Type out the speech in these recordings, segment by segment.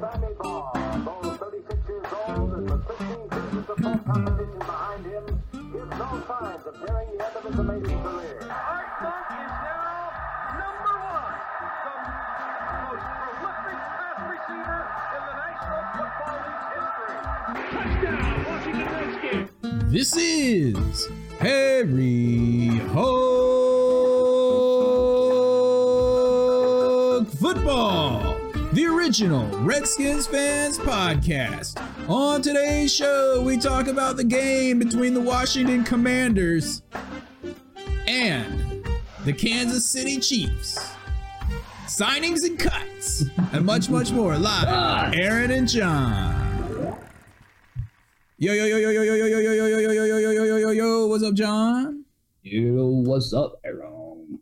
Sammy Baugh, though 36 years old and with 15 seasons of pro competition behind him, gives no signs of nearing the end of his amazing career. Art is now number one, the most prolific pass receiver in the National Football League's history. Touchdown, Washington Redskins. This is Harry Hog Football, the original Redskins fans podcast. On today's show, we talk about the game between the Washington Commanders and the Kansas City Chiefs. Signings and cuts, and much, much more. Live, Aaron and John. Yo, yo, yo, yo, yo, yo, yo, yo, yo, yo, yo, yo, yo, yo, yo, yo, yo, yo, yo, what's up, John? Yo, what's up, Aaron?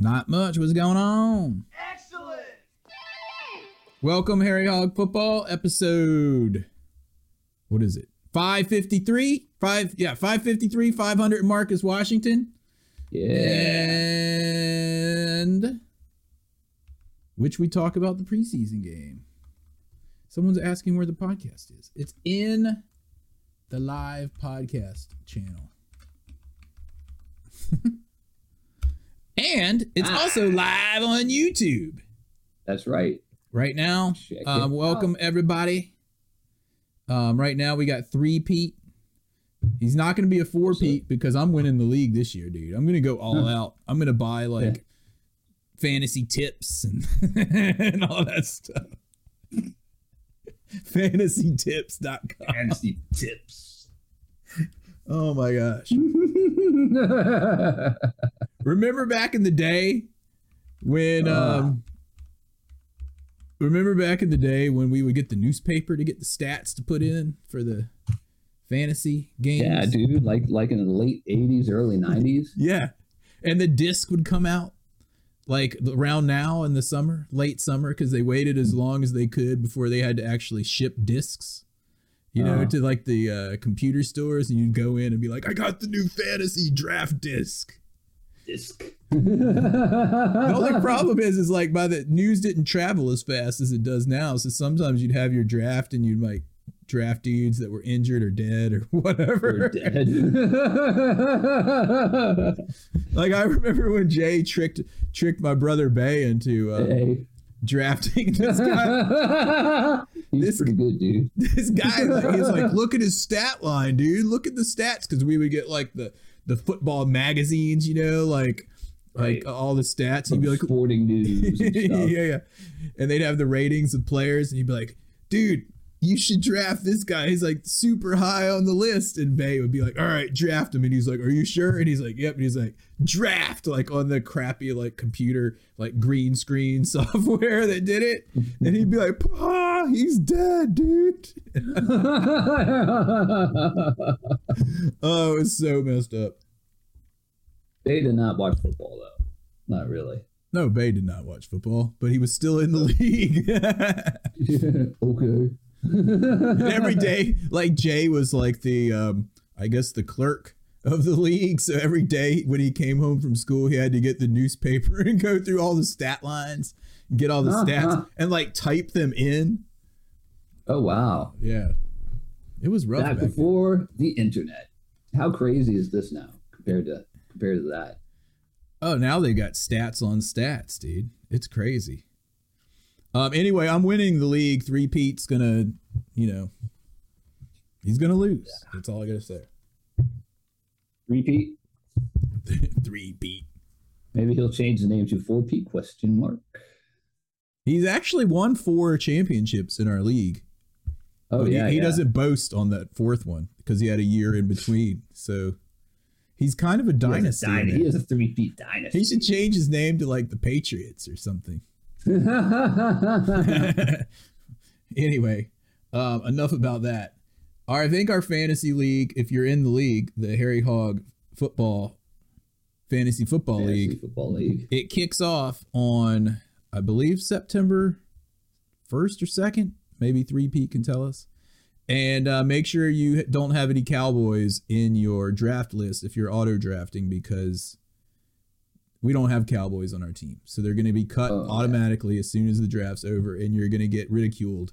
Not much. What's going on? Welcome, Harry Hog Football episode. What is it? 553? Five, yeah, 553, 500 Marcus Washington. Yeah. And which we talk about the preseason game. Someone's asking where the podcast is. It's in the live podcast channel. and it's Ah. also live on YouTube That's right. Right now. Um, welcome everybody. Um, right now we got three Pete. He's not going to be a four Pete because I'm winning the league this year, dude. I'm going to go all out. I'm going to buy like Yeah. fantasy tips and, and all that stuff. Fantasytips.com. Fantasy tips. Oh my gosh. Remember back in the day when Uh. um remember back in the day when we would get the newspaper to get the stats to put in for the fantasy games? yeah, dude. Like like in the late '80s, early '90s. Yeah. And the disc would come out like around now in the summer, late summer, because they waited as long as they could before they had to actually ship discs. You know, Uh-huh. to like the uh, computer stores, and you'd go in and be like, "I got the new fantasy draft disc." Disc. The only problem is, is like by the news didn't travel as fast as it does now. So sometimes you'd have your draft, and you'd like draft dudes that were injured or dead or whatever. Dead. Like I remember when Jay tricked tricked my brother Bay into uh, hey. drafting this guy. He's This- pretty good, dude. this guy, like, he's like, look at his stat line, dude. Look at the stats, because we would get like the the football magazines, you know, like like Right. all the stats. He'd be like, Sporting news yeah, yeah, and they'd have the ratings of players, and he'd be like, dude. You should draft this guy. He's like super high on the list. And Bay would be like, all right, draft him. And he's like, are you sure? And he's like, yep. And he's like, draft, like on the crappy, like computer, like green screen software that did it. And he'd be like, ah, he's dead, dude. Oh, it was so messed up. They did not watch football though. Not really. No, Bay did not watch football, but he was still in the league. okay. and every day, like Jay was like the, um, I guess the clerk of the league. So every day when he came home from school, he had to get the newspaper and go through all the stat lines, and get all the stats, and like type them in. Oh wow. Yeah, it was rough. Back Back then. before the internet. How crazy is this now compared to compared to that? Oh, now they got stats on stats, dude. It's crazy. Um. Anyway, I'm winning the league. Three Pete's gonna, you know, he's gonna lose. That's all I gotta say. Repeat. Three Pete. Maybe he'll change the name to Four P question mark. He's actually won four championships in our league. Oh But he- yeah, he, yeah. doesn't boast on that fourth one because he had a year in between. So he's kind of a He a dynasty. in dyna- it. He is a three feet dynasty. He should change his name to like the Patriots or something. anyway, um, enough about that. I think our fantasy league, if you're in the league, the Harry Hog football fantasy football Fantasy league, football league. it kicks off on I believe September first or second. Maybe three Pete can tell us. And uh, make sure you don't have any Cowboys in your draft list if you're auto drafting because we don't have Cowboys on our team, so they're going to be cut Oh, yeah. automatically as soon as the draft's over, and you're going to get ridiculed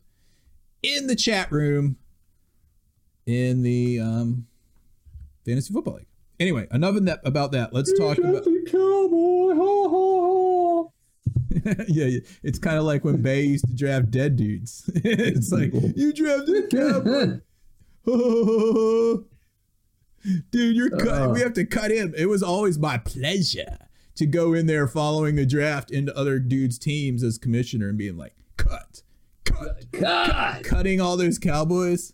in the chat room in the um, fantasy football league. Anyway, enough of that about that. Let's talk about. Cowboy. Yeah, it's kind of like when Bay used to draft dead dudes. it's like you drafted Cowboy. Dude, you're cut. Uh. we have to cut him. It was always my pleasure to go in there following the draft into other dudes' teams as commissioner and being like, cut, cut, God. cutting all those Cowboys.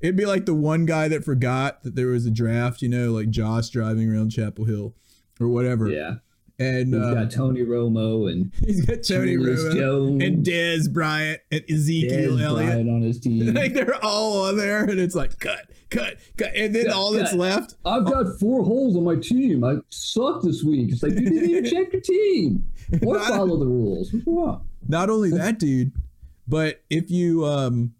It'd be like the one guy that forgot that there was a draft, you know, like Josh driving around Chapel Hill or whatever. Yeah. And We've uh, got Tony Romo and he's got Tony Julius Romo Jones. and Dez Bryant and Ezekiel Dez Elliott. Bryant on his team. Like they're all on there, and it's like cut, cut, cut, and then Cut, all that's cut. left. I've got four holes on my team. I suck this week. It's like you didn't even check your team or Not- follow the rules. Not only that, dude, but if you um,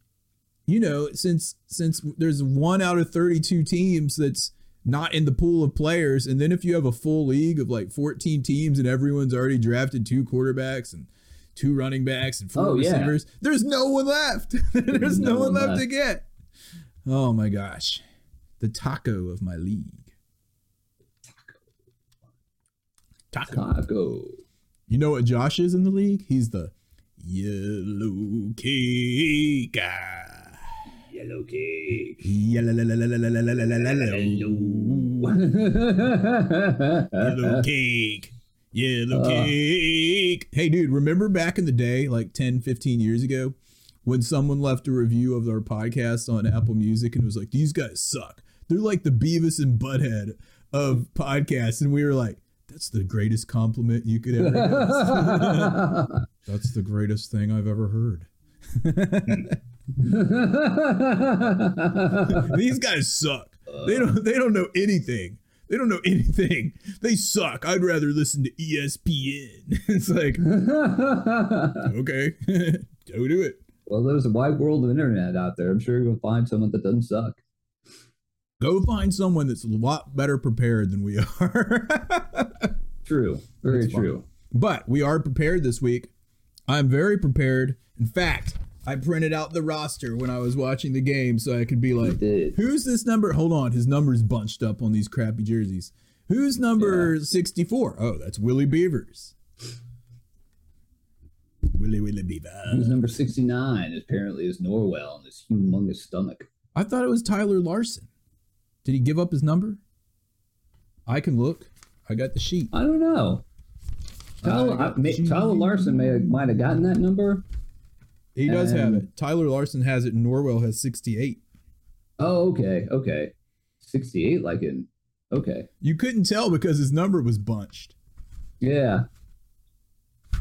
you know, since since there's one out of 32 teams that's not in the pool of players, and then if you have a full league of like 14 teams and everyone's already drafted two quarterbacks and two running backs and four Oh, yeah. receivers, there's no one left. there's no, one left to get. Oh my gosh, the taco of my league. Taco. Taco. You know what Josh is in the league? He's the yellow cake. ah. Yellow cake. Yellow yellow cake. Yellow Uh. cake. Hey, dude, remember back in the day, like 10, 15 years ago, when someone left a review of our podcast on Apple Music and was like, these guys suck. They're like the Beavis and Butthead of podcasts. And we were like, that's the greatest compliment you could ever get. That's the greatest thing I've ever heard. These guys suck. They don't they don't know anything. They don't know anything. They suck. I'd rather listen to ESPN. it's like, okay, go do it. well, there's a wide world of internet out there. I'm sure you'll find someone that doesn't suck. Go find someone that's a lot better prepared than we are. True. Very That's true. but we are prepared this week. I'm very prepared. In fact, I printed out the roster when I was watching the game so I could be like. Who's this number? Hold on, his number's bunched up on these crappy jerseys. Who's number 64? Oh, that's Willie Beavers. Willie Willie Beaver. Who's number 69 apparently is Norwell and his humongous stomach. I thought it was Tyler Larsen. Did he give up his number? I can look. I got the sheet. I don't know. Tyler, I. Tyler Larsen may have, might have gotten that number. He does have Um, it. Tyler Larsen has it. Norwell has 68. Oh, okay, okay. 68 like in okay. You couldn't tell because his number was bunched. Yeah.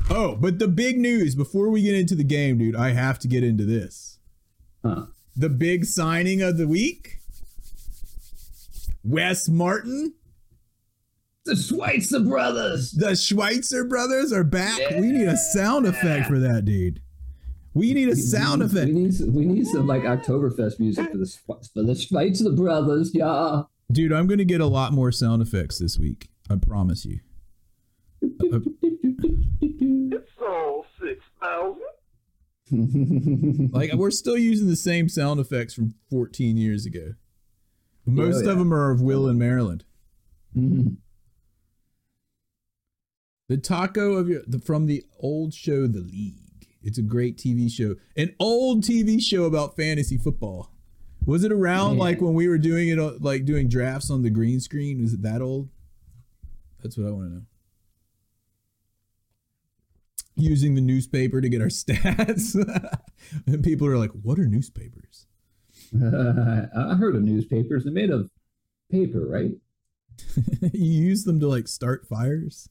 Oh, but the big news before we get into the game, dude, I have to get into this. Huh. The big signing of the week Wes Martin, The Schweitzer brothers. the Schweitzer brothers are back. We need a sound effect for that, dude. We need a sound we, effect. We need some, we need some like Oktoberfest music for the Schwe- for the Schweitzer brothers. Yeah. Dude, I'm going to get a lot more sound effects this week. I promise you. It's all 6,000. Like, we're still using the same sound effects from 14 years ago. Most yeah. of them are of Will in Maryland. Mhm. The taco of your the, from the old show, The League. It's a great TV show, an old TV show about fantasy football. Was it around Man. like when we were doing it, uh, like doing drafts on the green screen? Was it that old? That's what I want to know. Using the newspaper to get our stats, and people are like, "What are newspapers?" I heard of newspapers. They're made of paper, right? you use them to like start fires.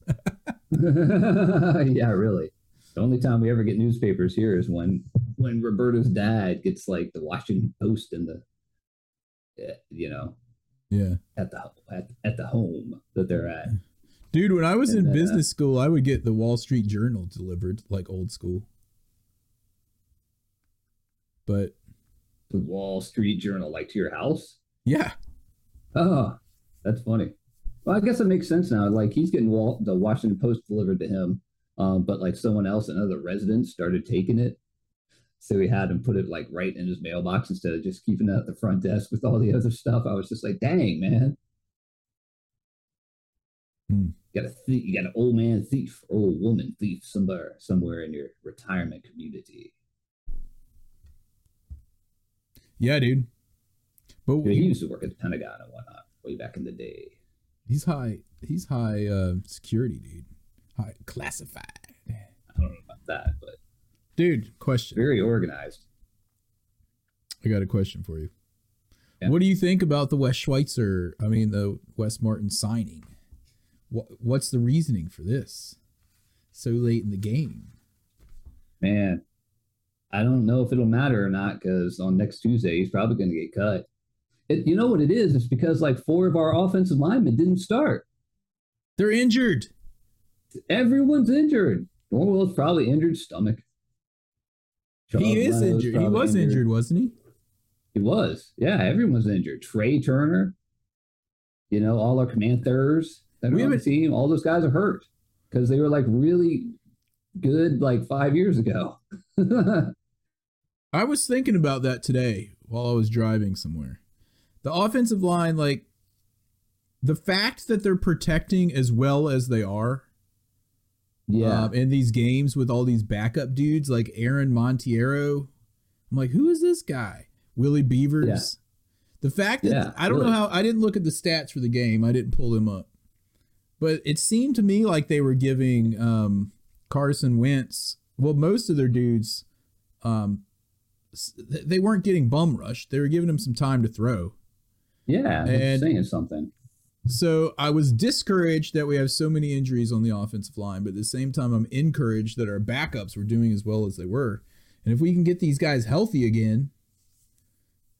yeah, really. The only time we ever get newspapers here is when when Roberta's dad gets like the Washington Post and the, eh, you know, yeah. at the at, at the home that they're at. Dude, when I was in And, uh, business school, I would get the Wall Street Journal delivered like old school. But The Wall Street Journal, like to your house. yeah, Oh, that's funny. Well, I guess it makes sense now. Like he's getting the Washington Post delivered to him, um, but like someone else, another resident, started taking it. So he had him put it like right in his mailbox instead of just keeping it at the front desk with all the other stuff. I was just like, dang, man. Hmm. You got a thief, you got an old man thief or old woman thief somewhere somewhere in your retirement community. Yeah, dude. But Dude, he used to work at the Pentagon and whatnot way back in the day. he's high. He's high uh, security, dude. Classified. I don't know about that, but Dude, question. very organized. I got a question for you. Yeah. What do you think about the West Schweitzer? I mean, the West Martin signing. What What's the reasoning for this? So late in the game. Man, I don't know if it'll matter or not because on next Tuesday he's probably going to get cut. It, you know what it is? It's because like four of our offensive linemen didn't start. They're injured. Everyone's injured. Norwell's probably injured stomach. he is injured. He was injured, wasn't he? He was. Yeah, everyone's injured. Trai Turner, you know, all our commanders that We are on the team, all those guys are hurt because they were like really good like five years ago. I was thinking about that today while I was driving somewhere. The offensive line, like the fact that they're protecting as well as they are yeah. um, in these games with all these backup dudes like Aaron Monteiro. I'm like, who is this guy? Willie Beavers. The fact that Yeah, I don't know how I didn't look at the stats for the game. I didn't pull them up. But it seemed to me like they were giving um, Carson Wentz, well, most of their dudes, um, they weren't getting bum rushed. They were giving him some time to throw. yeah. And, saying something. So I was discouraged that we have so many injuries on the offensive line, but at the same time, I'm encouraged that our backups were doing as well as they were. And if we can get these guys healthy again,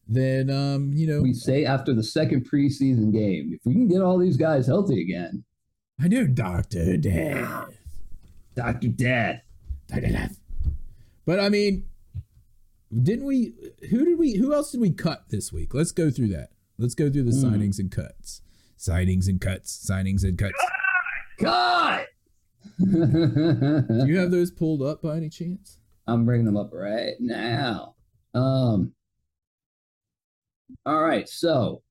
then um, you know, We say after the second preseason game, if we can get all these guys healthy again, I know Doctor Death, Dr. Death. Doctor Death. But I mean, didn't we? Who did we? Who else did we cut this week? Let's go through that. Let's go through the Hmm. signings and cuts. Signings and cuts. Signings and cuts. God! Do you have those pulled up by any chance? I'm bringing them up right now. Um. All right, so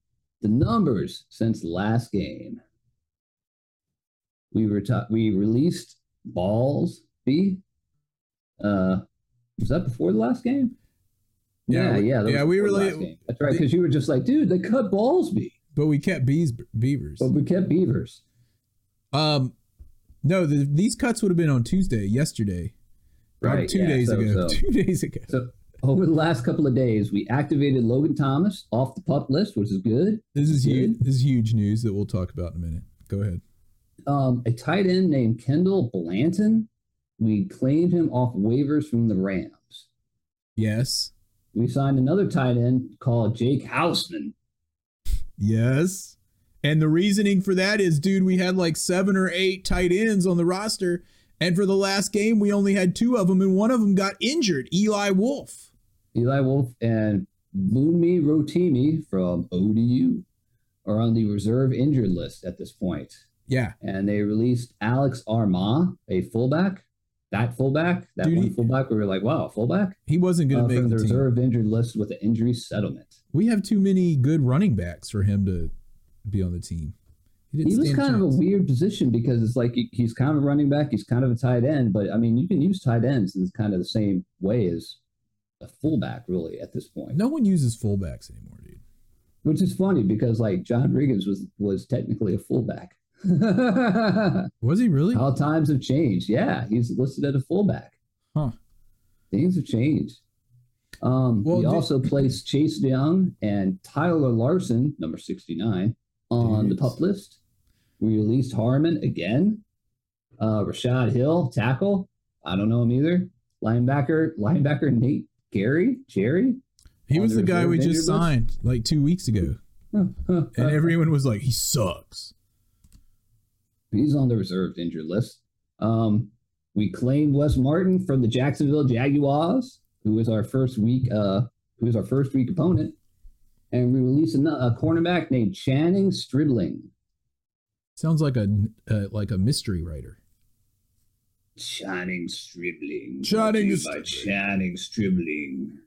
the numbers since last game. We were ta- we released balls. B. Uh, was that before the last game? Yeah, yeah, yeah. that yeah, we before the really- last game. That's right, because you were just like, dude, they cut Ballsby, But we kept bees beavers. but we kept Beavers. Um, no, the, these cuts would have been on Tuesday, yesterday, Right, two yeah, days so- ago. so- Two days ago. So over the last couple of days, we activated Logan Thomas off the pup list, which is good. This is huge. This is huge news that we'll talk about in a minute. Go ahead. Um, a tight end named Kendall Blanton. We claimed him off waivers from the Rams. Yes. We signed another tight end called Jake Hausmann. Yes. And the reasoning for that is, dude, we had like seven or eight tight ends on the roster, and for the last game, we only had two of them, and one of them got injured. Eli Wolf. Eli Wolf and Bunmi Rotimi from ODU are on the reserve injured list at this point. Yeah. And they released Alex Armah, a fullback. That fullback, that Dude, one fullback, we were like, wow, fullback? He wasn't going Uh, to make from the the reserve injured list with an injury settlement. We have too many good running backs for him to be on the team. He didn't was kind of a weird position because it's like he- he's kind of a running back, he's kind of a tight end, but I mean, you can use tight ends in kind of the same way as a fullback, really, at this point. No one uses fullbacks anymore, dude. Which is funny because like John Riggins was was technically a fullback. Was he really? How times have changed. Yeah, he's listed as a fullback. Huh. Things have changed. Um, Well, we do- also placed Chase Young and Tyler Larsen, number 69, on the Dudes. pup list. We released Harmon again. Uh, Rashad Hill, tackle. I don't know him either. Linebacker, linebacker Nate Gary, Jerry. He was the the guy we just list? signed like two weeks ago, and everyone was like, "He sucks." He's on the reserved injured list. Um, we claimed Wes Martin from the Jacksonville Jaguars, who was our first week, uh, who was our first week opponent, and we released a, a cornerback named Channing Stribling. Sounds like a uh, like a mystery writer. Channing Stribling. Channing Brought by Stribling. Channing Stribling.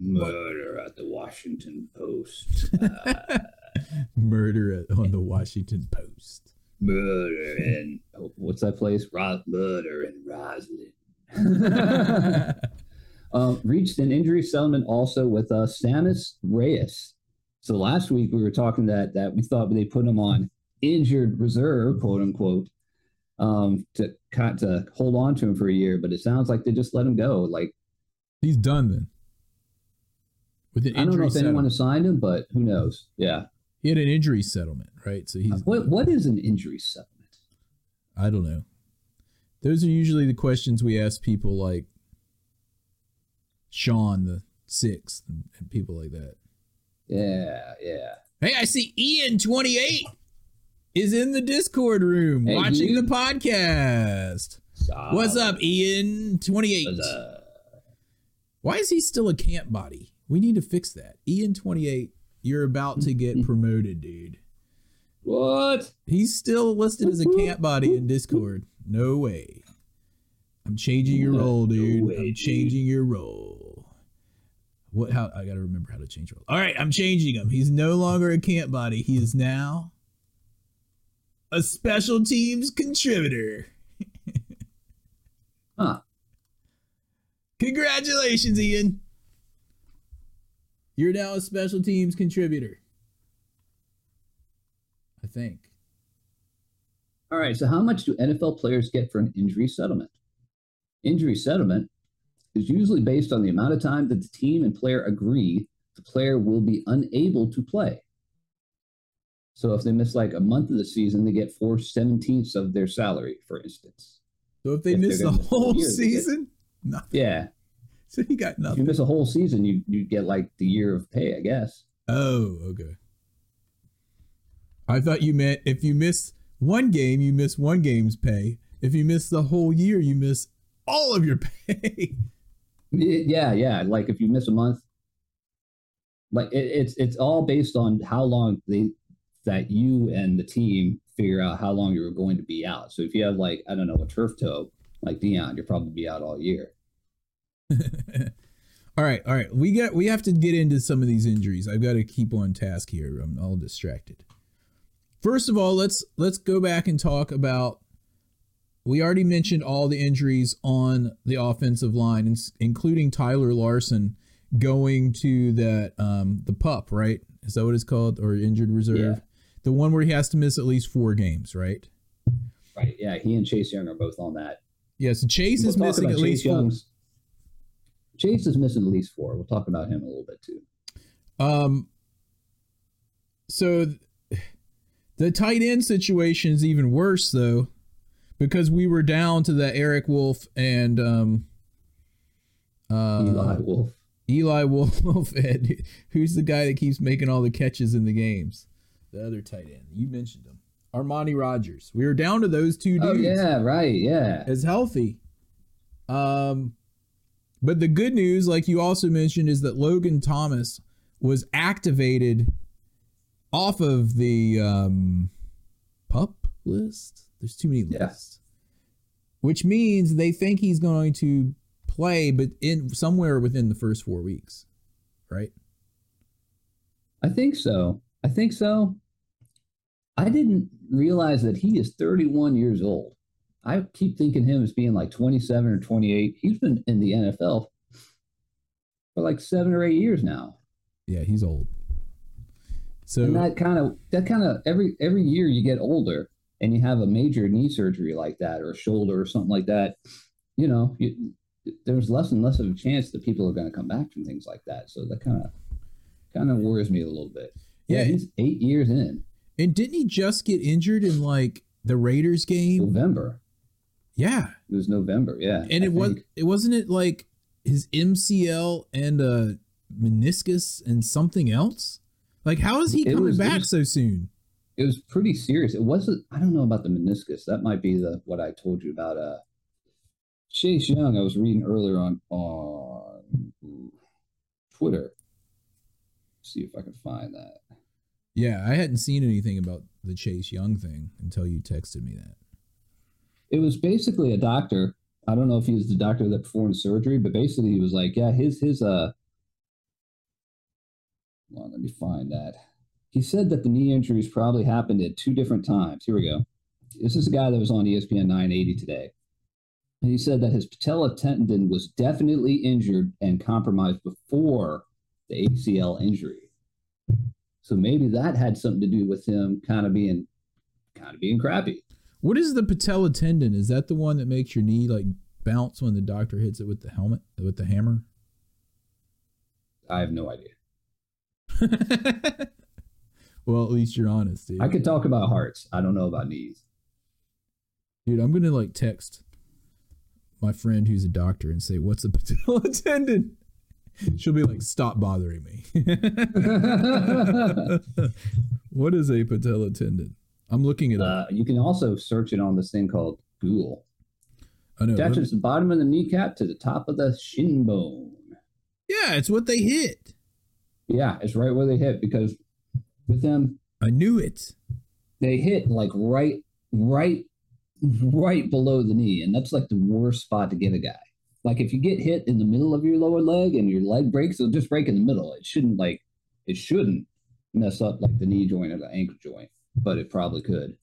Murder at the Washington Post. Uh, Murder at, on the Washington Post. murder in oh, what's that place? Ro- murder in Rosslyn. Um, reached an injury settlement also with uh, Sammis Reyes. So last week we were talking that that we thought they put him on injured reserve, quote unquote, um, to kind to hold on to him for a year. But it sounds like they just let him go. Like He's done then. With an I don't know injury if anyone settlement. assigned him, but who knows? Yeah. He had an injury settlement, right? So he's What what is an injury settlement? I don't know. Those are usually the questions we ask people like Sean the sixth and, people like that. Yeah, yeah. Hey, I see Ian twenty eight is in the Discord room Hey, watching you. the podcast. What's up, Ian twenty eight? Why is he still a camp body? We need to fix that. Ian twenty eight, you're about to get promoted, dude. What? He's still listed as a camp body in Discord. No way. I'm changing your No- role, no dude. way, I'm dude. changing your role. What? How? I gotta remember how to change role. All right, I'm changing him. He's no longer a camp body. He is now a special teams contributor. Huh. Congratulations, Ian. You're now a special teams contributor. Think. All right. So, how much do NFL players get for an injury settlement? Injury settlement is usually based on the amount of time that the team and player agree the player will be unable to play. So, if they miss like a month of the season, they get four seventeenths of their salary, for instance. So if they If miss the miss whole year, they get- season, nothing. Yeah. So you got nothing. If you miss a whole season, you you get like the year of pay, I guess. Oh, okay. I thought you meant if you miss one game, you miss one game's pay. If you miss the whole year, you miss all of your pay. Yeah, yeah. Like if you miss a month, like it, it's it's all based on how long they that you and the team figure out how long you're going to be out. So if you have like I don't know a turf toe like Dion, you'll probably be out all year. all right, all right. We got we have to get into some of these injuries. I've got to keep on task here. I'm all distracted. First of all, let's let's go back and talk about we already mentioned all the injuries on the offensive line, including Tyler Larsen going to that um, the pup, right? Is that what it's called, or injured reserve? Yeah. The one where he has to miss at least four games, right? Right. Yeah. He and Chase Young are both on that. Yeah. So Chase We'll is missing at least Chase four. Young's. Chase is missing at least four. We'll talk about him a little bit too. Um. So the tight end situation is even worse though, because we were down to the Eric Wolf and um. Uh, Eli Wolf. Eli Wolf, and who's the guy that keeps making all the catches in the games? The other tight end. You mentioned him. Armani Rogers. We were down to those two dudes Oh yeah, right. Yeah. as healthy. Um, but the good news, like you also mentioned, is that Logan Thomas was activated off of the um, pup list. There's too many Yeah. lists, which means they think he's going to play, but in somewhere within the first four weeks, right? I think so. I think so. I didn't realize that he is 31 years old. I keep thinking him as being like 27 or 28. He's been in the NFL for like seven or eight years now. Yeah, he's old. So and that kind of that kind of every every year you get older and you have a major knee surgery like that or a shoulder or something like that. You know, you, there's less and less of a chance that people are going to come back from things like that. So that kind of kind of worries me a little bit. Yeah. he's eight years in and didn't he just get injured in like the Raiders game? November. Yeah. It was November, yeah. and I it was it wasn't it like his MCL and a meniscus and something else. Like, how is he It coming was- back was- so soon? it was pretty serious. It wasn't. I don't know about the meniscus. That might be the what I told you about. Uh, Chase Young. I was reading earlier on on Twitter. See if I can find that. Yeah, I hadn't seen anything about the Chase Young thing until you texted me that. It was basically a doctor. I don't know if he was the doctor that performed surgery, but basically he was like, yeah, his his uh. Well, let me find that. He said that the knee injuries probably happened at two different times. Here we go. This is a guy that was on ESPN 980 today. And he said that his patella tendon was definitely injured and compromised before the ACL injury. So maybe that had something to do with him kind of being kind of being crappy. What is the patella tendon? Is that the one that makes your knee like bounce when the doctor hits it with the helmet with the hammer? I have no idea. well, at least you're honest, dude. I could talk about hearts. I don't know about knees. Dude, I'm gonna like text my friend who's a doctor and say, "What's a patella tendon?" She'll be like, "Stop bothering me." what is a patella tendon? I'm looking it up. Uh, you can also search it on this thing called Google. I know. Attaches the bottom of the kneecap to the top of the shin bone. Yeah, it's what they hit. Yeah, it's right where they hit because with them, I knew it. they hit like right, right, right below the knee, and that's like the worst spot to get a guy. Like if you get hit in the middle of your lower leg and your leg breaks, it'll just break in the middle. It shouldn't like it shouldn't mess up like the knee joint or the ankle joint, but it probably could.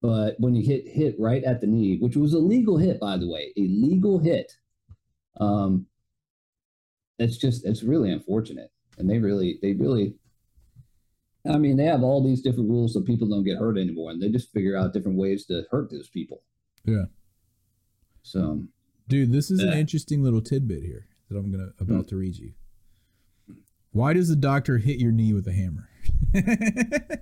But when you hit hit right at the knee, which was a legal hit by the way, a legal hit, um, it's just it's really unfortunate, and they really they really. I mean, they have all these different rules so people don't get hurt anymore, and they just figure out different ways to hurt those people. Yeah. So Dude, this is an interesting little tidbit here that I'm gonna about hmm. to read you. Why does the doctor hit your knee with a hammer?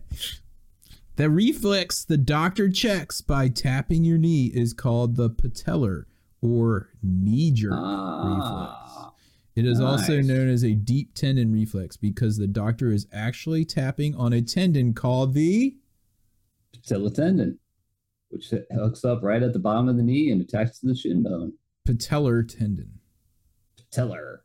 the reflex the doctor checks by tapping your knee is called the patellar or knee jerk ah. reflex. It is also known as a deep tendon reflex because the doctor is actually tapping on a tendon called the patella tendon, which hooks up right at the bottom of the knee and attaches to the shin bone. patellar tendon. Patellar.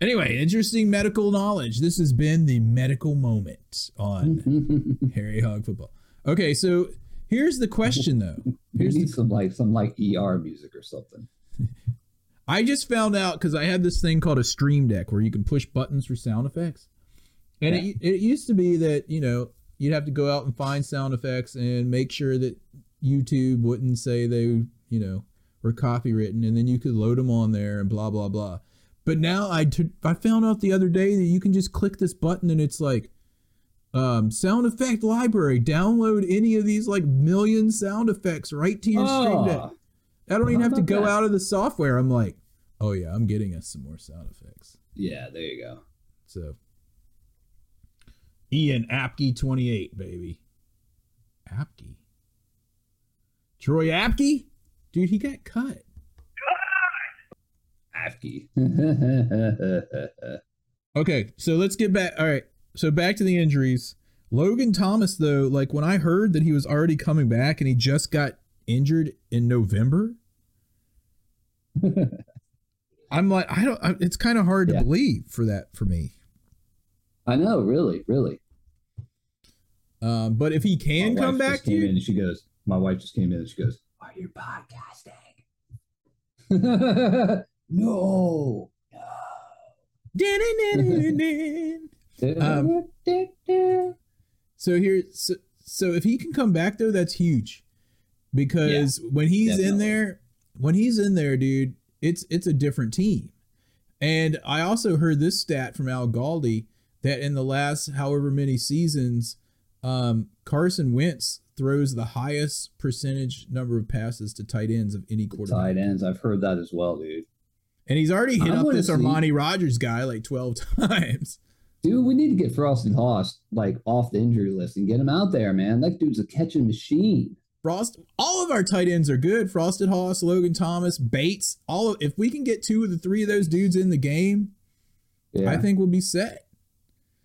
Anyway, interesting medical knowledge. This has been the medical moment on Harry Hog Football. Okay, so here's the question though. Here's need the, some like some like ER music or something. I just found out because I had this thing called a Stream Deck where you can push buttons for sound effects, and it, it used to be that you know you'd have to go out and find sound effects and make sure that YouTube wouldn't say they you know were copywritten, and then you could load them on there and blah blah blah. But now I t- I found out the other day that you can just click this button and it's like um, sound effect library. Download any of these like million sound effects right to your Stream Deck. I don't even have to go that? out of the software. I'm like, oh yeah, I'm getting us some more sound effects. yeah, there you go. So Ian Apke 28, baby. Apke. Troy Apke? Dude, he got cut. Afki. Okay, so let's get back. All right, so back to the injuries. Logan Thomas, though, like when I heard that he was already coming back and he just got injured in November, I'm like, I don't. I, it's kind of hard Yeah. to believe for that for me. I know, really, really. Um, but if he can My come back to came you, and she goes, my wife just came in and she goes, Are you podcasting? no. Um, So here, so, so if he can come back though, that's huge, because when he's in there, when he's in there, dude, it's it's a different team. And I also heard this stat from Al Galdi that in the last however many seasons, um, Carson Wentz throws the highest percentage number of passes to tight ends of any quarterback, Tight ends. I've heard that as well, dude. and he's already hit I up this see- Armani Rogers guy like twelve times. Dude, we need to get Frosted Hoss like off the injury list and get him out there, man. That dude's a catching machine. Frost, all of our tight ends are good. Frosted Hoss, Logan Thomas, Bates. All of if we can get two of the three of those dudes in the game, Yeah. I think we'll be set.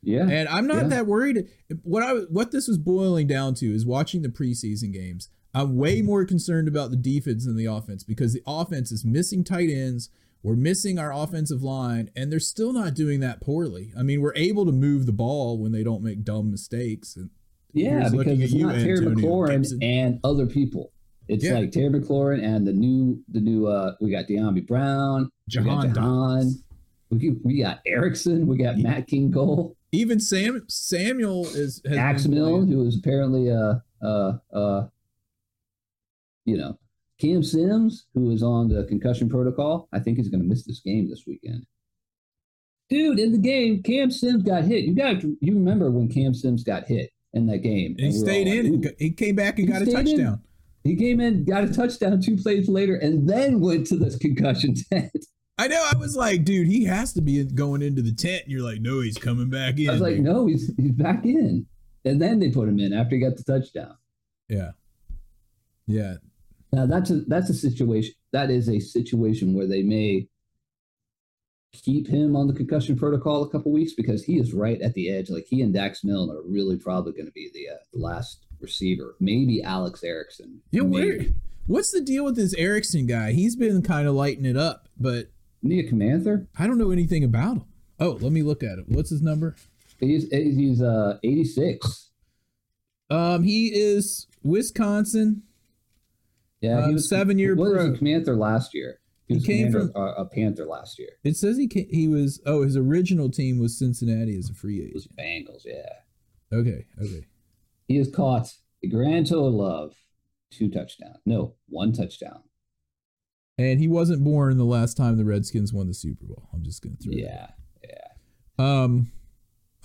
yeah. And I'm not Yeah. that worried. What I what this was boiling down to is watching the preseason games. I'm way mm-hmm. more concerned about the defense than the offense because the offense is missing tight ends. We're missing our offensive line, and they're still not doing that poorly. I mean, we're able to move the ball when they don't make dumb mistakes. And Yeah, because it's not Terry McLaurin and other people. It's Yeah. like Terry McLaurin and the new the new uh we got Dyami Brown, we got Jahan Jahan, Dotson. we, we got Erickson, we got Matt King Cole, Even Sam Samuel is Axmill, playing. who was apparently uh uh uh you know, Cam Sims, who is on the concussion protocol. I think he's gonna miss this game this weekend. Dude, in the game, Cam Sims got hit. You got you remember when Cam Sims got hit in that game? And he And we stayed in. He came back and He got a stayed in. touchdown. He came in, got a touchdown two plays later, and then went to this concussion tent. I know. I was like, dude, he has to be going into the tent. And you're like, no, he's coming back in. I was like, dude. no, he's he's back in. And then they put him in after he got the touchdown. Yeah. Yeah. Now that's a that's a situation that is a situation where they may keep him on the concussion protocol a couple weeks because he is right at the edge. Like he and Dax Milne are really probably going to be the, uh, the last receiver. Maybe Alex Erickson. Yeah, where? What's the deal with this Erickson guy? He's been kind of lighting it up, but Nia Comanther. I don't know anything about him. Oh, let me look at it. What's his number? He's he's uh 86. Um, he is Wisconsin. Yeah, Uh, he was seven-year What pro. was a last year? He was came from- uh, a Panther last year. It says he ca he was. Oh, his original team was Cincinnati as a free It was agent. Bengals. Yeah, Okay, okay. he has caught a grand total of two touchdowns. No, one touchdown. And he wasn't born the last time the Redskins won the Super Bowl. I'm just gonna throw. that Yeah, yeah. Um,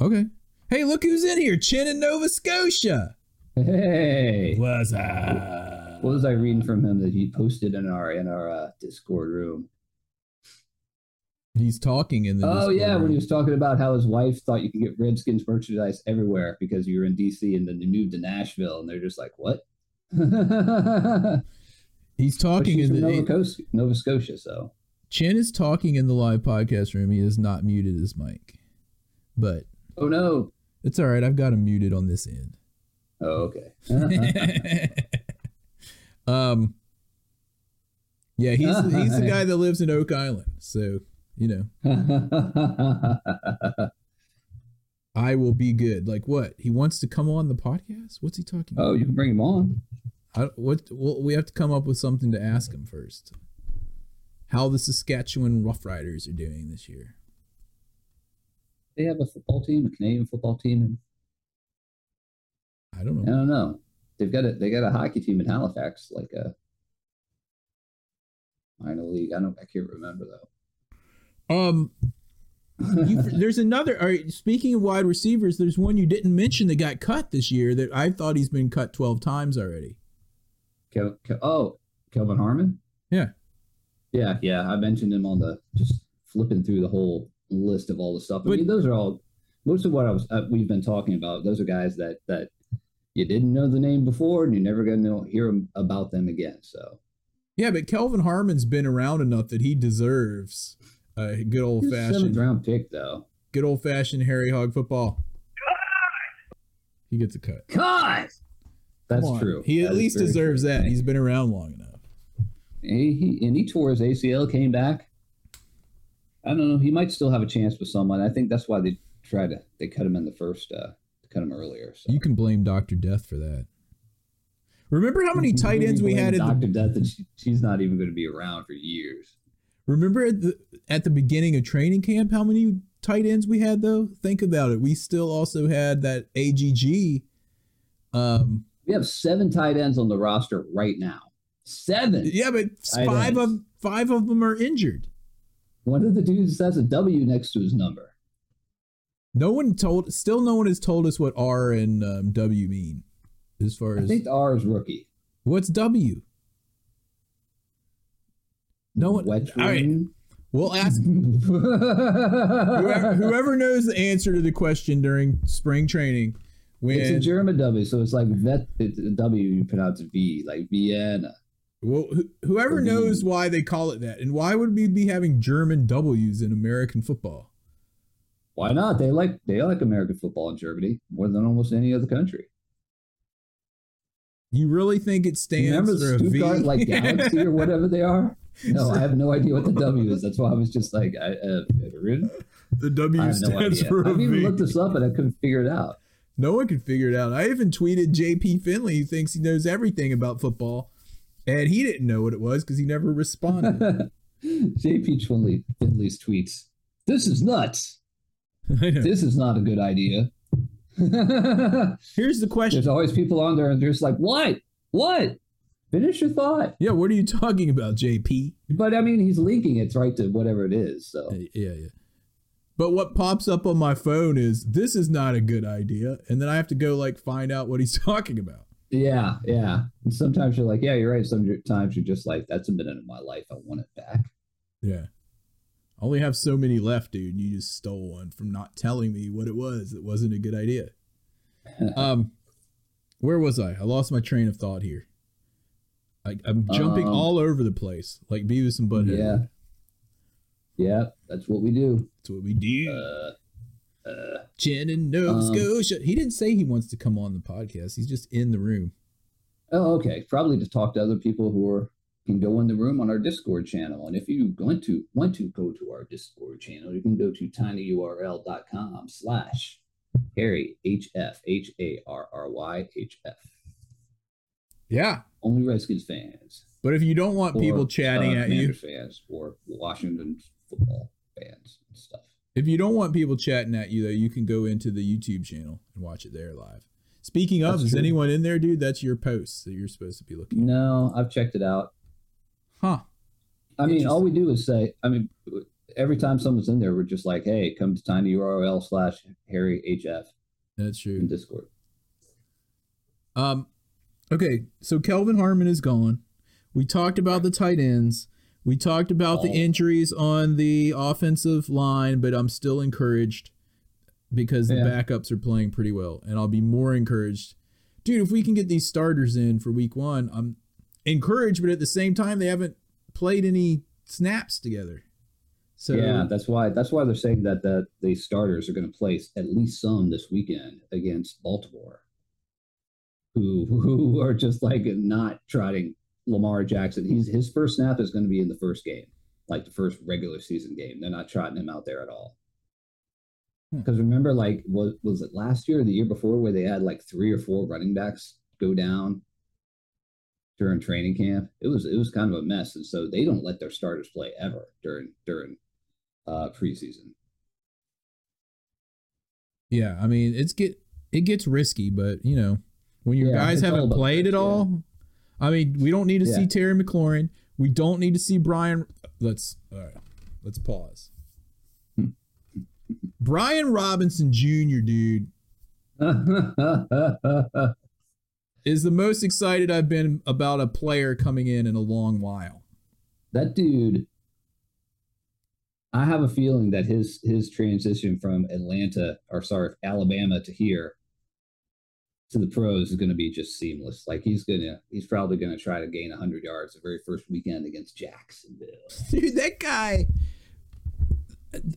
okay. Hey, look who's in here! Chin in Nova Scotia. Hey, What's up? What was I reading from him that he posted in our in our uh, Discord room? He's talking in the. Oh Discord yeah, when he was talking about how his wife thought you could get Redskins merchandise everywhere because you were in DC and then they moved to Nashville and they're just like, what? He's talking in the. Nova, Coast, Nova Scotia, so Chin is talking in the live podcast room. He has not muted his mic, but oh no, it's all right. I've got him muted on this end. oh okay. um. Yeah, he's he's the guy that lives in Oak Island, so you know I will be good. Like what? He wants to come on the podcast? What's he talking about? oh, you can bring him on. I, what? Well, we have to come up with something to ask him first. How the Saskatchewan Roughriders are doing this year? They have a football team, a Canadian football team. I don't know. I don't know. They've got a they got a hockey team in Halifax, like a minor league. I don't. I can't remember though. Um, you, there's another. All right, speaking of wide receivers, there's one you didn't mention that got cut this year. That I thought he's been cut 12 times already. Kel, Kel- oh, Kelvin Harmon. Yeah. Yeah, yeah. I mentioned him on the just flipping through the whole list of all the stuff. I But- mean, those are all most of what I was uh, we've been talking about. Those are guys that that you didn't know the name before, and you're never going to hear about them again. So Yeah, but Kelvin Harmon's been around enough that he deserves a good old a seventh fashioned, round pick, though. good old fashioned Harry Hog football. Cut! He gets a cut. God, that's true. He at least deserves true. that. He's been around long enough. He, he and he tore his ACL, came back. I don't know. He might still have a chance with someone. I think that's why they tried to they cut him in the first uh cut him earlier. So You can blame Doctor Death for that. Remember how many tight ends we had at the Doctor Death, and she, she's not even going to be around for years. Remember at the at the beginning of training camp how many tight ends we had though? Think about it. We still also had that AGG. Um, We have seven tight ends on the roster right now. Seven. yeah, but five ends. of five of them are injured. One of the dudes has a W next to his number. No one told. Still, no one has told us what R and um, W mean. As far as I think R is rookie. what's W? No one. Wet All right, we'll ask whoever, whoever knows the answer to the question during spring training. When It's a German W, so it's like vet. It's a W you pronounce V, like Vienna. Well, wh- whoever knows why they call it that, and why would we be having German W's in American football? Why not? They like they like American football in Germany more than almost any other country. You really think it stands Remember for a V? Stuttgart, like Galaxy or whatever they are? No, I have no idea what the W is. That's why I was just like, I, uh, The W I have no stands for a I've even V. looked this up and I couldn't figure it out. No one can figure it out. I even tweeted JP Finlay, who thinks he knows everything about football, and he didn't know what it was because he never responded. JP Finlay, Finlay's tweets. This is nuts. This is not a good idea. Here's the question. There's always people on there and they're just like, what? What? Finish your thought. Yeah, what are you talking about, JP? But I mean, he's linking it right to whatever it is. So Yeah, yeah. But what pops up on my phone is this is not a good idea, and then I have to go like find out what he's talking about. yeah, yeah. And sometimes you're like, yeah, you're right. Sometimes you're just like, that's a minute of my life. I want it back. Yeah. I only have so many left, dude. You just stole one from not telling me what it was. It wasn't a good idea. um, where was I? I lost my train of thought here. I, I'm jumping Um, all over the place, like Beavis and Butthead. Yeah. Yeah, that's what we do. That's what we do. Uh, uh, Jen in Nova um, Scotia. He didn't say he wants to come on the podcast. He's just in the room. oh, okay. Probably to talk to other people who are can go in the room on our Discord channel. And if you want to want to go to our Discord channel, you can go to tinyurl.com slash Harry H F H A R R Y H F. Yeah. Only Redskins fans. But if you don't want people chatting uh, at you, fans or Washington football fans and stuff. if you don't want people chatting at you, though, you can go into the YouTube channel and watch it there live. Speaking of, That's is true. anyone in there, dude? That's your post that you're supposed to be looking at. No, I've checked it out. Huh. I mean, all we do is say, I mean, every time someone's in there, we're just like, hey, come to tinyurl slash Harry HF That's true. in Discord. Um, okay, so Kelvin Harmon is gone. We talked about the tight ends. We talked about the Oh. injuries on the offensive line, but I'm still encouraged because the Yeah. backups are playing pretty well, and I'll be more encouraged, dude. If we can get these starters in for Week One, I'm encouraged, but at the same time, they haven't played any snaps together. So yeah, that's why that's why they're saying that that the starters are going to play at least some this weekend against Baltimore, who who are just like not trotting Lamar Jackson. He's his first snap is going to be in the first game, like the first regular season game. They're not trotting him out there at all. Hmm. Because remember, like was was it last year or the year before where they had like three or four running backs go down during training camp? It was it was kind of a mess, and so they don't let their starters play ever during during uh preseason. Yeah, I mean it's get it gets risky, but you know when your Yeah, guys haven't played at yeah. all. I mean, we don't need to see Terry McLaurin. We don't need to see Brian. Let's all right. Let's pause. Brian Robinson Jr. Dude is the most excited I've been about a player coming in in a long while. that dude I have a feeling that his his transition from Atlanta or sorry, Alabama to here to the pros is going to be just seamless. Like he's going to he's probably going to try to gain 100 yards the very first weekend against Jacksonville. Dude, that guy.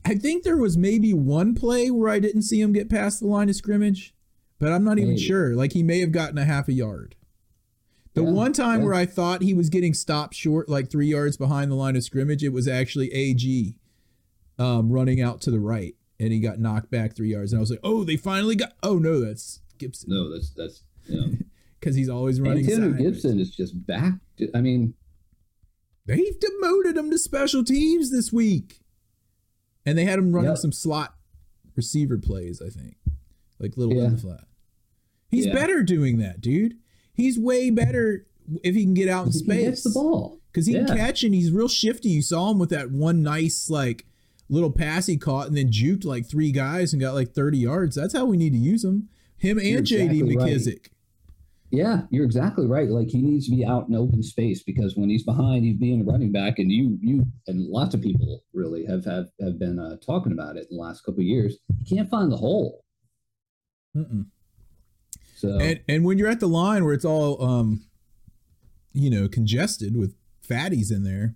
I think there was maybe one play where I didn't see him get past the line of scrimmage, but I'm not even Maybe. sure. Like he may have gotten a half a yard. The Yeah, one time yeah. where I thought he was getting stopped short, like three yards behind the line of scrimmage, it was actually AG um, running out to the right, and he got knocked back three yards. And I was like, "Oh, they finally got." Oh no, that's Gibson No, that's that's know because he's always running. Antonio. Gibson is just back. to- I mean, They've demoted him to special teams this week. And they had him running Yep. some slot receiver plays, I think. Like little in Yeah. the flat. He's Yeah. better doing that, dude. He's way better if he can get out in he gets space. the ball. Because he can catch and he's real shifty. You saw him with that one nice, like, little pass he caught and then juked like three guys and got like 30 yards. That's how we need to use him. Him and You're JD exactly right. Yeah, you're exactly right. Like he needs to be out in open space because when he's behind, he's being a running back, and you, you, and lots of people really have have have been uh, talking about it in the last couple of years. He can't find the hole. Mm-mm. So And and when you're at the line where it's all um you know, congested with fatties in there,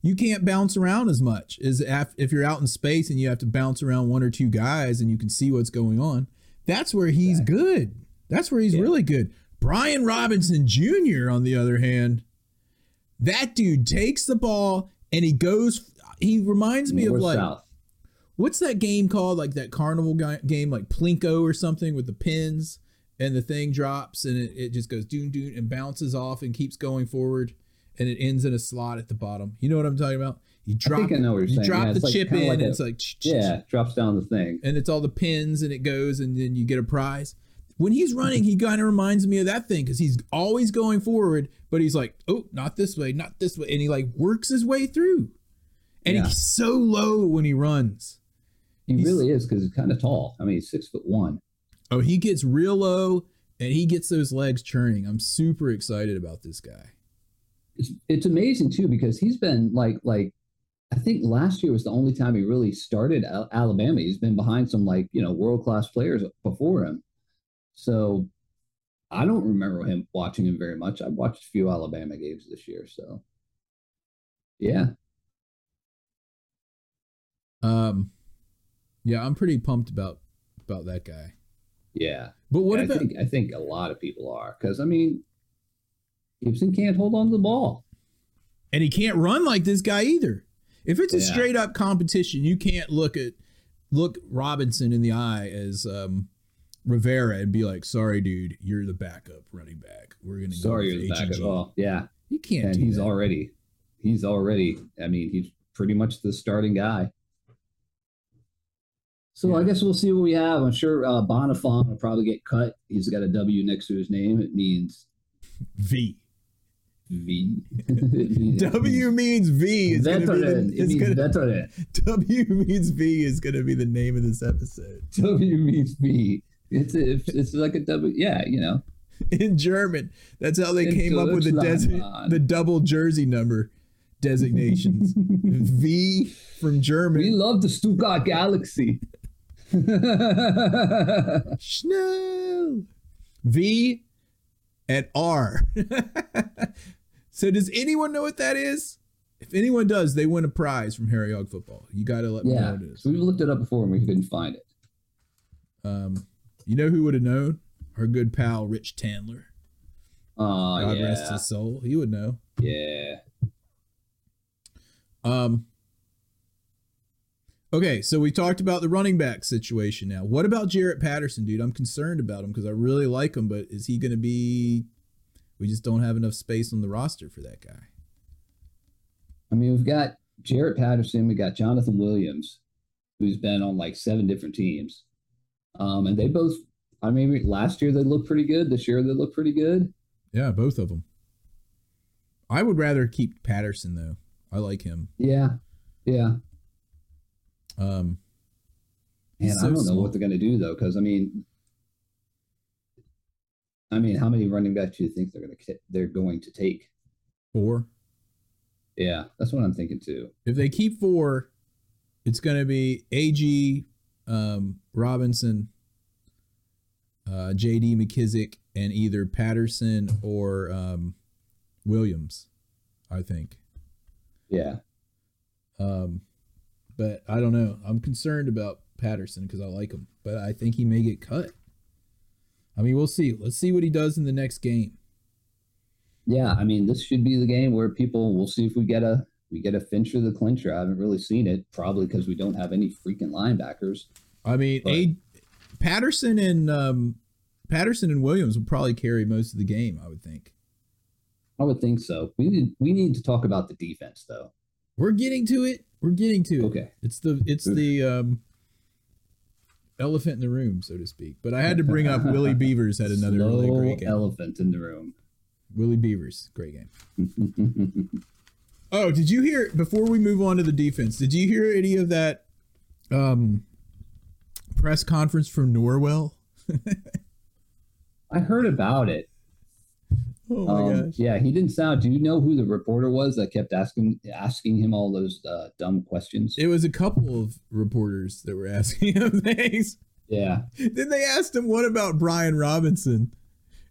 you can't bounce around as much as if, if you're out in space and you have to bounce around one or two guys and you can see what's going on. That's where he's good. That's where he's Yeah. really good. Brian Robinson Jr. on the other hand, That dude takes the ball and he goes. He reminds me of like south. What's that game called? Like that carnival game, like Plinko or something, with the pins and the thing drops and it, it just goes doon doon and bounces off and keeps going forward and it ends in a slot at the bottom. You know what I'm talking about? You I drop, think I know what you're you saying. drop Yeah, the like- chip in, like and a- it's like Yeah, drops down the thing. and it's all the pins and it goes and then you get a prize. When he's running, he kind of reminds me of that thing because he's always going forward, but he's like, oh, not this way, not this way. And he like works his way through. And Yeah. he's so low when he runs. He He's- really is because he's kind of tall. I mean, he's six foot one. Oh, he gets real low and he gets those legs churning. I'm super excited about this guy. It's it's amazing too because he's been like like I think last year was the only time he really started Al- Alabama. He's been behind some like you know world class players before him. So I don't remember him watching him very much. I've watched a few Alabama games this year. So yeah, Um, yeah, I'm pretty pumped about about that guy. yeah. But what Yeah, about I think I think a lot of people are because I mean Gibson can't hold on to the ball. and he can't run like this guy either. If it's a Yeah. straight up competition, you can't look at look Robinson in the eye as um, Rivera and be like, "Sorry, dude, you're the backup running back. We're gonna Sorry, go you're the back H&G." Yeah, You can't and he's that. already he's already i mean he's pretty much the starting guy so i guess we'll see what we have i'm sure uh, Bonnafon will probably get cut he's got a w next to his name it means V. v means- V. Is gonna be the, it it's means gonna, veteran W means V is going to be the name of this episode. w means v it's it's, it's like a w yeah you know in German. That's how they In came up with the desi- the double jersey number designations. v from German. we love the stuttgart galaxy Schnell. V and R. so does anyone know what that is? If anyone does, they win a prize from Harry Hog Football. You got to let me know what it is. we looked it up before and we couldn't find it Um, you know who would have known? Our good pal Rich Tandler. oh God yeah rest his soul. He would know. yeah Um. Okay, so we talked about the running back situation now. What about Jaret Patterson, dude? I'm concerned about him because I really like him, but is he going to be? We just don't have enough space on the roster for that guy. I mean, we've got Jaret Patterson, we got Jonathan Williams, who's been on like seven different teams. Um, and they both, I mean, last year they looked pretty good. This year they look pretty good. Yeah, both of them. I would rather keep Patterson though. I like him. Yeah. Yeah. Um, And He's I don't know what they're going to do though, because I mean, I mean, how many running backs do you think they're going to they're going to take? four. Yeah, that's what I'm thinking too. If they keep four, it's going to be AG, um, Robinson, uh, JD McKissick, and either Patterson or um, Williams, I think. Yeah. Um, but I don't know. I'm concerned about Patterson because I like him, but I think he may get cut. I mean, we'll see. Let's see what he does in the next game. Yeah, I mean, this should be the game where people. We'll see if we get a we get a Fincher the clincher. I haven't really seen it, probably because we don't have any freaking linebackers. I mean, But- a Patterson and um, Patterson and Williams will probably carry most of the game. I would think. I would think so. We need we need to talk about the defense though. We're getting to it. We're getting to it. Okay. It's the it's the um, elephant in the room, so to speak. But I had to bring up Willie Beavers had another really great game. elephant in the room. Willie Beavers, great game. Oh, did you hear before we move on to the defense? Did you hear any of that um, press conference from Norwell? I heard about it. Oh my Um, gosh! yeah, he didn't sound. Do you know who the reporter was that kept asking asking him all those uh, dumb questions? It was a couple of reporters that were asking him things. yeah, then they asked him, "What about Brian Robinson?"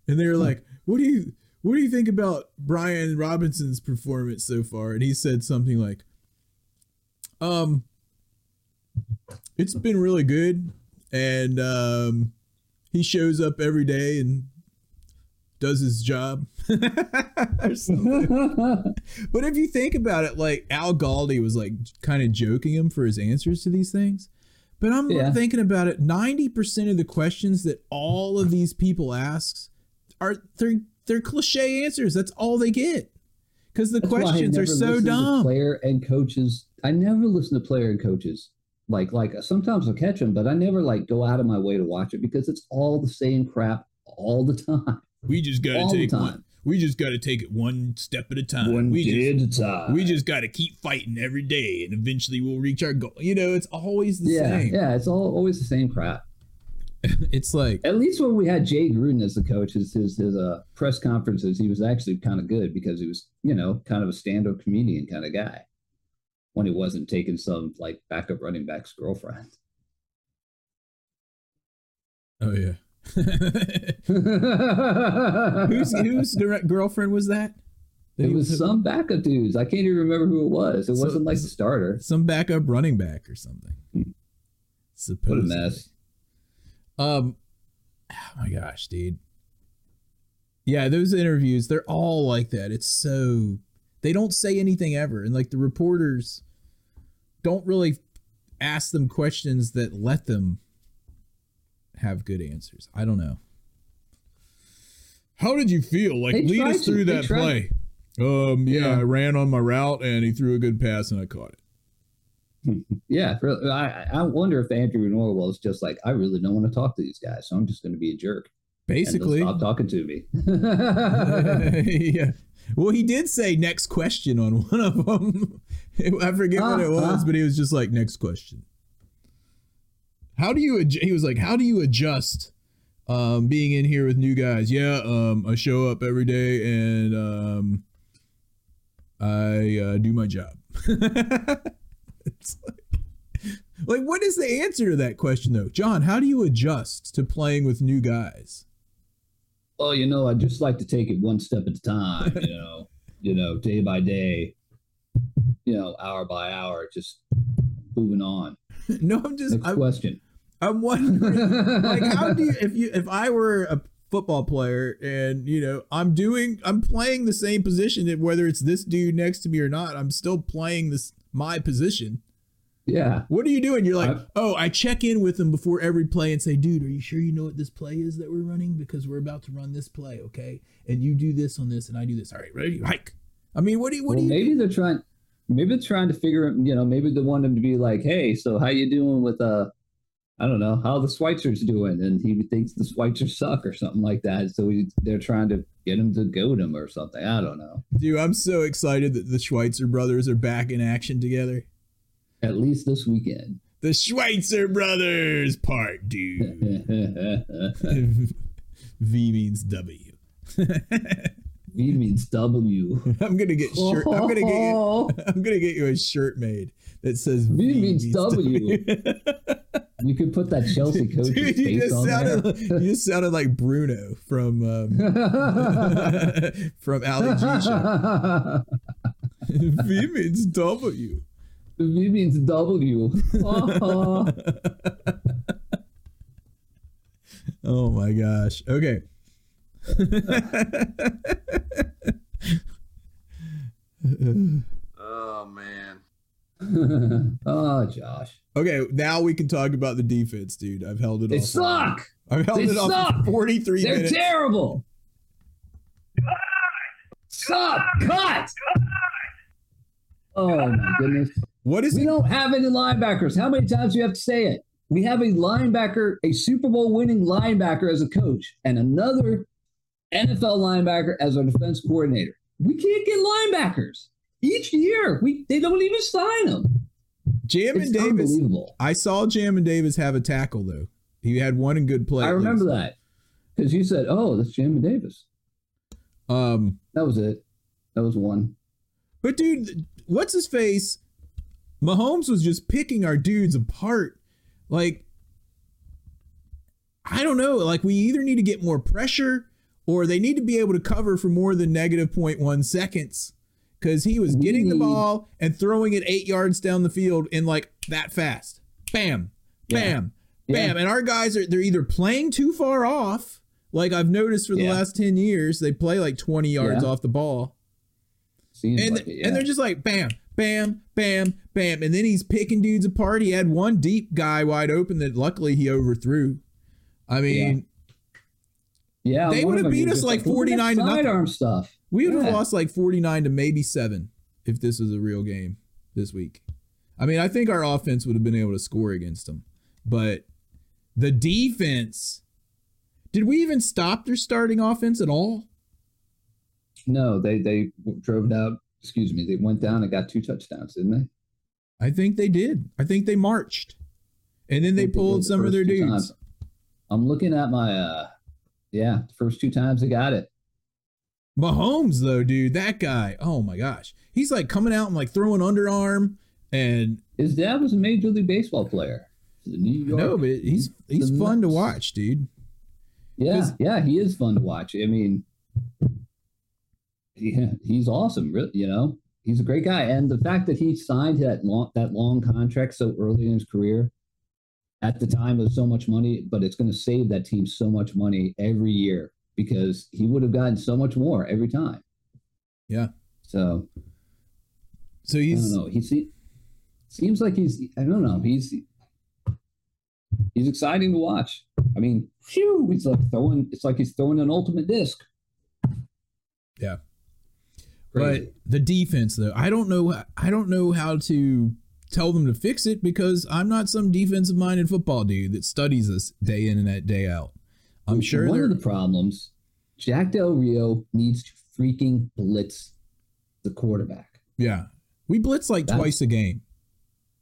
And they were like, "What do you what do you think about Brian Robinson's performance so far?" And he said something like, "Um, it's been really good, and um, he shows up every day and does his job but if you think about it, like Al Galdi was like kind of joking him for his answers to these things. But I'm Yeah. thinking about it. Ninety percent of the questions that all of these people ask are they're they're cliche answers. That's all they get because the That's questions are so dumb. Player and coaches. I never listen to player and coaches. Like like sometimes I'll catch them, but I never like go out of my way to watch it because it's all the same crap all the time. We just got to the take one. We just got to take it one step at a time. One we day just, at a time. we just got to keep fighting every day, and eventually we'll reach our goal. You know, it's always the yeah same. yeah. It's all always the same crap. It's like At least when we had Jay Gruden as the coach, his his, his uh, press conferences, he was actually kind of good because he was you know kind of a stand-up comedian kind of guy. When he wasn't taking some like backup running back's girlfriend. Oh yeah. whose whose girlfriend was that? That It he was some backup dudes. I can't even remember who it was. It So- wasn't like the starter. some backup running back or something. Hmm. What a Supposedly. mess. Um, oh my gosh, dude. Yeah, those interviews, they're all like that. It's so they don't say anything ever, and like the reporters don't really ask them questions that let them have good answers. I don't know. How did you feel? Like They lead us through They that play. Um, yeah, Yeah. I ran on my route and he threw a good pass and I caught it. Yeah, really, I I wonder if Andrew Norwell is just like I really don't want to talk to these guys, so I'm just going to be a jerk. Basically, stop talking to me. yeah. Well, he did say next question on one of them. I forget what it Uh, was, uh. but he was just like next question. How do you? He was like, how do you adjust um, being in here with new guys? Yeah, um, I show up every day and um, I uh, do my job. it's like, like, what is the answer to that question though, John? How do you adjust to playing with new guys? well, you know, I just like to take it one step at a time. You know, you know, day by day. You know, hour by hour, just moving on. no, I'm just Next I'm, question. I'm wondering like how do you if you if I were a football player and you know I'm doing I'm playing the same position that whether it's this dude next to me or not I'm still playing this my position Yeah. what are you doing you're like I've- oh I check in with them before every play and say dude are you sure you know what this play is that we're running because we're about to run this play okay and you do this on this and I do this all right ready hike I mean what do you what well, do you maybe they're trying. Maybe they're trying to figure. You know, maybe they want him to be like, "Hey, so how you doing with uh, I don't know, how the Schweitzers doing?" And he thinks the schweitzer suck or something like that. So he, they're trying to get him to goad him or something. I don't know. dude I'm so excited that the Schweitzer brothers are back in action together At least this weekend. the Schweitzer brothers part dude V means W. V means W. I'm gonna get shirt. I'm gonna get you. I'm gonna get you a shirt made that says V means W. You could put that Chelsea coach's Dude, you face just on sounded there. you just sounded like Bruno from um, from Ali. V means W. v means W. Oh my gosh. Okay. Oh man. oh, Josh. Okay, now we can talk about the defense, dude. I've held it They off. suck. I've held They it off suck. for 43 They're minutes. terrible. Suck. Cut. Oh my goodness. What is We it? don't have any linebackers. How many times do you have to say it? We have a linebacker, a Super Bowl winning linebacker as a coach, and another NFL linebacker as our defense coordinator. We can't get linebackers. Each year, we they don't even sign them. Jam It's and Davis. I saw Jamin Davis have a tackle though. He had one in good play. I remember that because you said, "Oh, that's Jamin Davis." Um, That was it. That was one. but dude, what's his face? Mahomes was just picking our dudes apart. Like, I don't know. Like, we either need to get more pressure or they need to be able to cover for more than negative 0.1 seconds. Because he was getting the ball and throwing it eight yards down the field in like that fast. Bam, Yeah. bam, Yeah. bam. And our guys are they're either playing too far off Like I've noticed for the Yeah. last 10 years, they play like 20 yards Yeah. off the ball. Seems And, like it, yeah. and they're just like bam, bam, bam, bam. And then he's picking dudes apart. He had one deep guy wide open that luckily he overthrew. I mean, yeah, they would've beat us like that 49 to nothing. stuff. we would have Yeah. lost like 49 to maybe seven if this was a real game this week. I mean, I think our offense would have been able to score against them. But the defense, did we even stop their starting offense at all? No, they they drove out. Excuse me, they went down and got two touchdowns, didn't they? I think they did. I think they marched. And then they think they pulled the some of their dudes. times. I'm looking at my uh yeah, the first two times they got it. Mahomes, though, dude, that guy, oh my gosh. He's like coming out and like throwing underarm and His dad was a major league baseball player. New York. no, but he's he's fun to watch, dude. yeah, yeah, he is fun to watch. I mean, yeah, he's awesome. Really, you know, he's a great guy, and the fact that he signed that long that long contract so early in his career, at the time was so much money, but it's going to save that team so much money every year because he would have gotten so much more every time. Yeah. So So I he's don't know. He se- seems like he's. I don't know. He's he's exciting to watch. I mean, phew, he's like throwing. It's like he's throwing an ultimate disc. Yeah. Crazy. But the defense, though, I don't know. I don't know how to tell them to fix it because I'm not some defensive minded football dude that studies this day in and that day out. I'm sure one they're of the problems. Jack Del Rio needs to freaking blitz the quarterback. yeah. We blitz like That's- twice a game.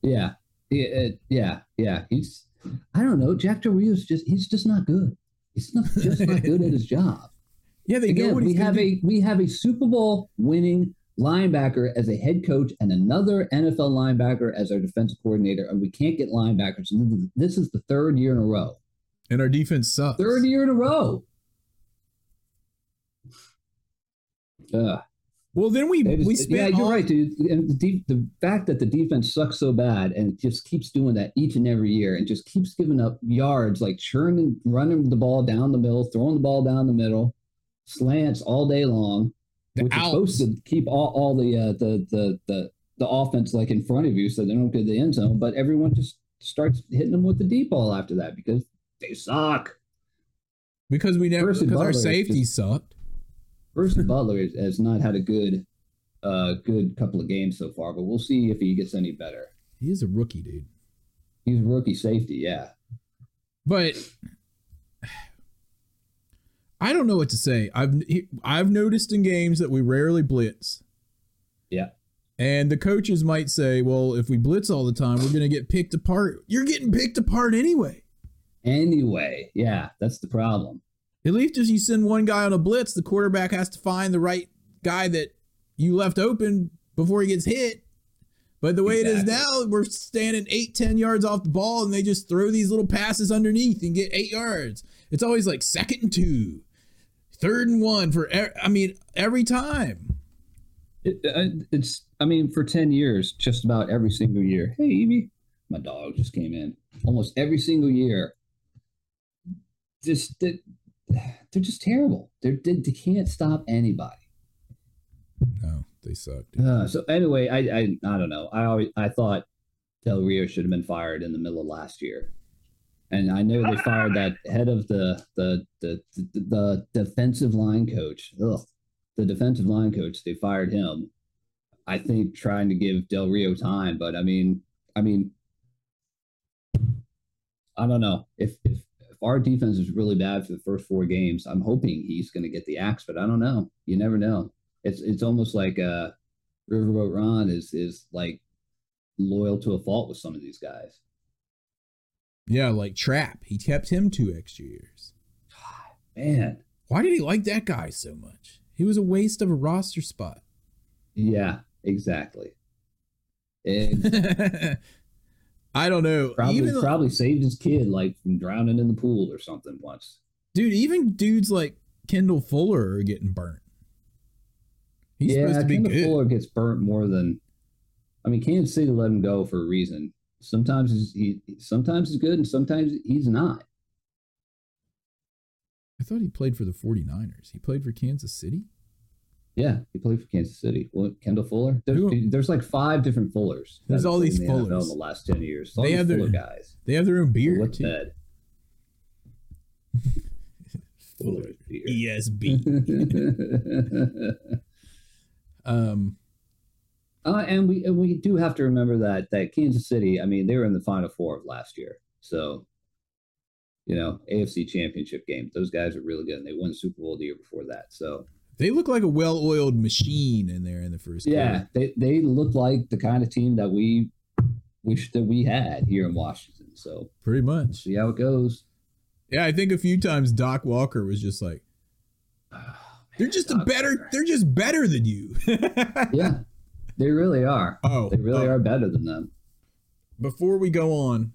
Yeah, yeah, it- yeah, yeah. He's. I don't know. Jack Del Rio's just. He's just not good. He's not just not good at his job. Yeah, they know Again, what we have do. a we have a Super Bowl winning linebacker as a head coach and another NFL linebacker as our defensive coordinator, and we can't get linebackers. This is the third year in a row. and our defense sucks. Third year in a row. Ugh. Well, then we just- we yeah, spent you're all- right, dude. And the, de- the fact that the defense sucks so bad and it just keeps doing that each and every year and just keeps giving up yards, like churning, running the ball down the middle, throwing the ball down the middle, slants all day long, The which is supposed to keep all, all the, uh, the the the the offense like in front of you so they don't get the end zone. But everyone just starts hitting them with the deep ball after that because they suck. because we never because our safety just- sucked. Percy Butler has- has not had a good uh good couple of games so far, but we'll see if he gets any better. He is a rookie, dude. He's a rookie safety, yeah. But I don't know what to say. I've I've noticed in games that we rarely blitz. Yeah. And the coaches might say, "Well, if we blitz all the time, we're going to get picked apart." You're getting picked apart anyway. Anyway, yeah, that's the problem. At least if you send one guy on a blitz, the quarterback has to find the right guy that you left open before he gets hit. But the way it is now, we're standing eight, ten yards off the ball, and they just throw these little passes underneath and get eight yards. It's always like second and two, third and one for. I mean, every time. It, uh, it's, I mean, for 10 years, just about every single year. Hey, Evie, my dog just came in. Almost every single year. Just, they, they're just terrible. They're, they, they can't stop anybody. No, they suck. Uh, so anyway, I, I I don't know. I always I thought Del Rio should have been fired in the middle of last year, and I know they fired that head of the the the the, defensive line coach. Ugh, the defensive line coach. They fired him. I think trying to give Del Rio time, but I mean, I mean, I don't know if if if our defense is really bad for the first four games. I'm hoping he's going to get the axe, but I don't know. You never know it's it's almost like uh Riverboat Ron is is like loyal to a fault with some of these guys. Yeah, like Trap. He kept him two extra years. Man, Why did he like that guy so much? He was a waste of a roster spot. yeah, exactly. And I don't know. probably even probably saved his kid like from drowning in the pool or something once. dude, even dudes like Kendall Fuller are getting burnt. He's yeah, supposed to be Kendall good. Fuller gets burnt more than. I mean, Kansas City let him go for a reason. Sometimes he's, he sometimes he's good and sometimes he's not. I thought he played for the 49ers. He played for Kansas City? Yeah, he played for Kansas City. Well, Kendall Fuller. There's, Who- there's like five different Fullers. There's all these the NFL Fullers. in the last ten years. All They have their- Fuller guys. They have their own beer What's that? Fuller's beer. ESB. um, Uh, and we and we do have to remember that that Kansas City. I mean, they were in the Final Four of last year, so you know AFC Championship game. Those guys are really good, and they won the Super Bowl the year before that. So they look like a well-oiled machine in there in the first. yeah, quarter. they they look like the kind of team that we wish that we had here in Washington. So pretty much. see how it goes. Yeah, I think a few times Doc Walker was just like, they're just a better. Walker. They're just better than you. Yeah, they really are. Oh, They really oh. are better than them. before we go on,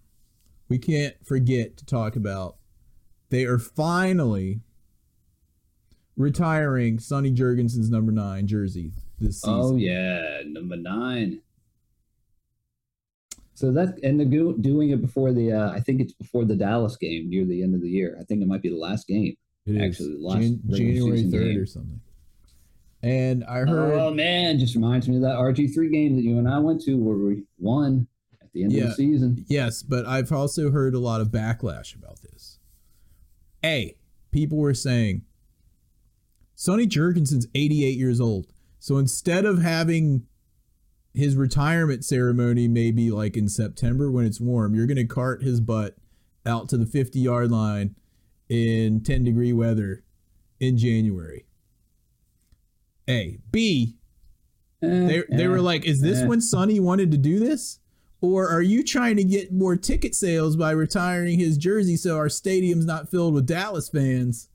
we can't forget to talk about they are finally retiring Sonny Jurgensen's number nine jersey this season. Oh yeah, number nine. So that and do, doing it before the uh, I think it's before the Dallas game near the end of the year. I think it might be the last game. It is actually, the last Jan- January third or something. And I heard, Oh man, just reminds me of that RG three game that you and I went to where we won at the end of the season. yes, but I've also heard a lot of backlash about this. A, people were saying Sonny Jurgensen's 88 years old. So instead of having his retirement ceremony maybe like in September when it's warm, you're going to cart his butt out to the 50 yard line in 10 degree weather in January. A. B. They, they were like, is this eh. when Sonny wanted to do this? Or are you trying to get more ticket sales by retiring his jersey so our stadium's not filled with Dallas fans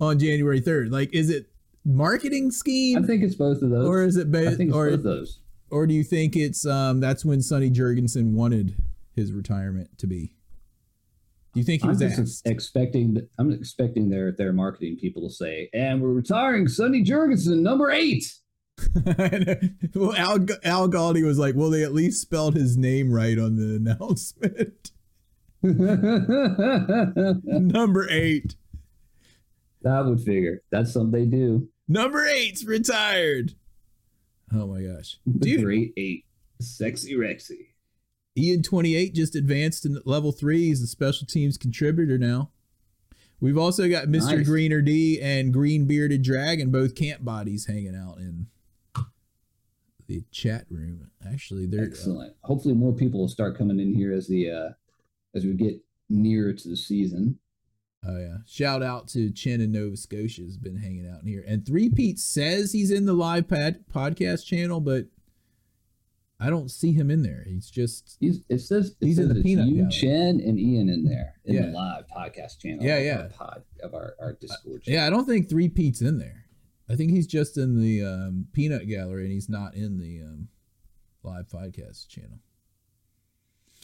on January 3rd? Like, is it marketing scheme? I think it's both of those. or is it I think it's or, both those. or do you think it's um that's when Sonny Jurgensen wanted his retirement to be? Do you think he I'm was just expecting. I'm expecting their their marketing people to say, "And we're retiring Sonny Jurgensen, number eight. well, Al, Al Galdi was like, well, they at least spelled his name right on the announcement. Number eight. That would figure. That's something they do. Number eight's retired. Oh my gosh. Dude, great eight, sexy Rexy. Ian 28 just advanced to level three. He's a special teams contributor now. We've also got Mr. Nice. Greener D and Green Bearded Dragon, both camp bodies hanging out in the chat room. Actually, they're Excellent. Hopefully, more people will start coming in here as the uh as we get nearer to the season. Oh yeah! Shout out to Chen in Nova Scotia has been hanging out in here, and Three Pete says he's in the live pad podcast channel, but I don't see him in there. He's just He's, it says it He's in the peanut you, gallery. Chen, and Ian in there in Yeah. the live podcast channel. Yeah, of yeah. Our pod of our, our Discord. channel. yeah. I don't think Three Pete's in there. I think he's just in the um, peanut gallery, and he's not in the um, live podcast channel.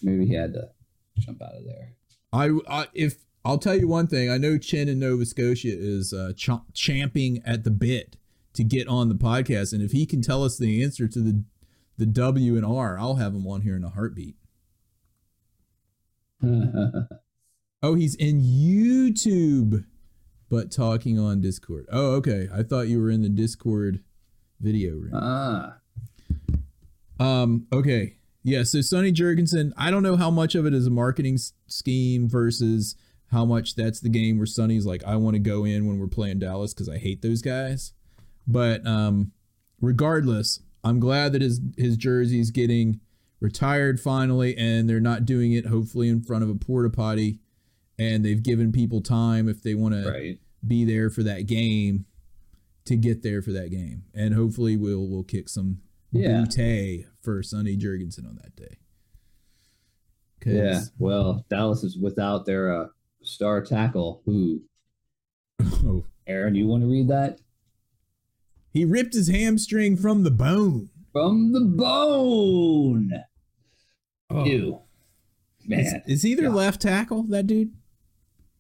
Maybe he had to jump out of there. I, I if I'll tell you one thing, I know Chen in Nova Scotia is uh, ch- champing at the bit to get on the podcast, and if he can tell us the answer to the the W and R, I'll have him on here in a heartbeat. Oh, he's in YouTube, but talking on Discord. Oh, okay. I thought you were in the Discord video room. ah, Um, okay. Yeah, so Sonny Jurgensen, I don't know how much of it is a marketing s- scheme versus how much that's the game where Sonny's like, I want to go in when we're playing Dallas because I hate those guys. But um, regardless, I'm glad that his his jersey's getting retired finally, and they're not doing it hopefully in front of a porta potty, and they've given people time if they want to be there for that game to get there for that game, and hopefully we'll we'll kick some Yeah. bootay for Sonny Jurgensen on that day. Yeah. Well, Dallas is without their uh, star tackle. Who? Oh, Aaron, you want to read that? He ripped his hamstring from the bone. From the bone. Oh. Ew. Man. is he their God. left tackle? That dude?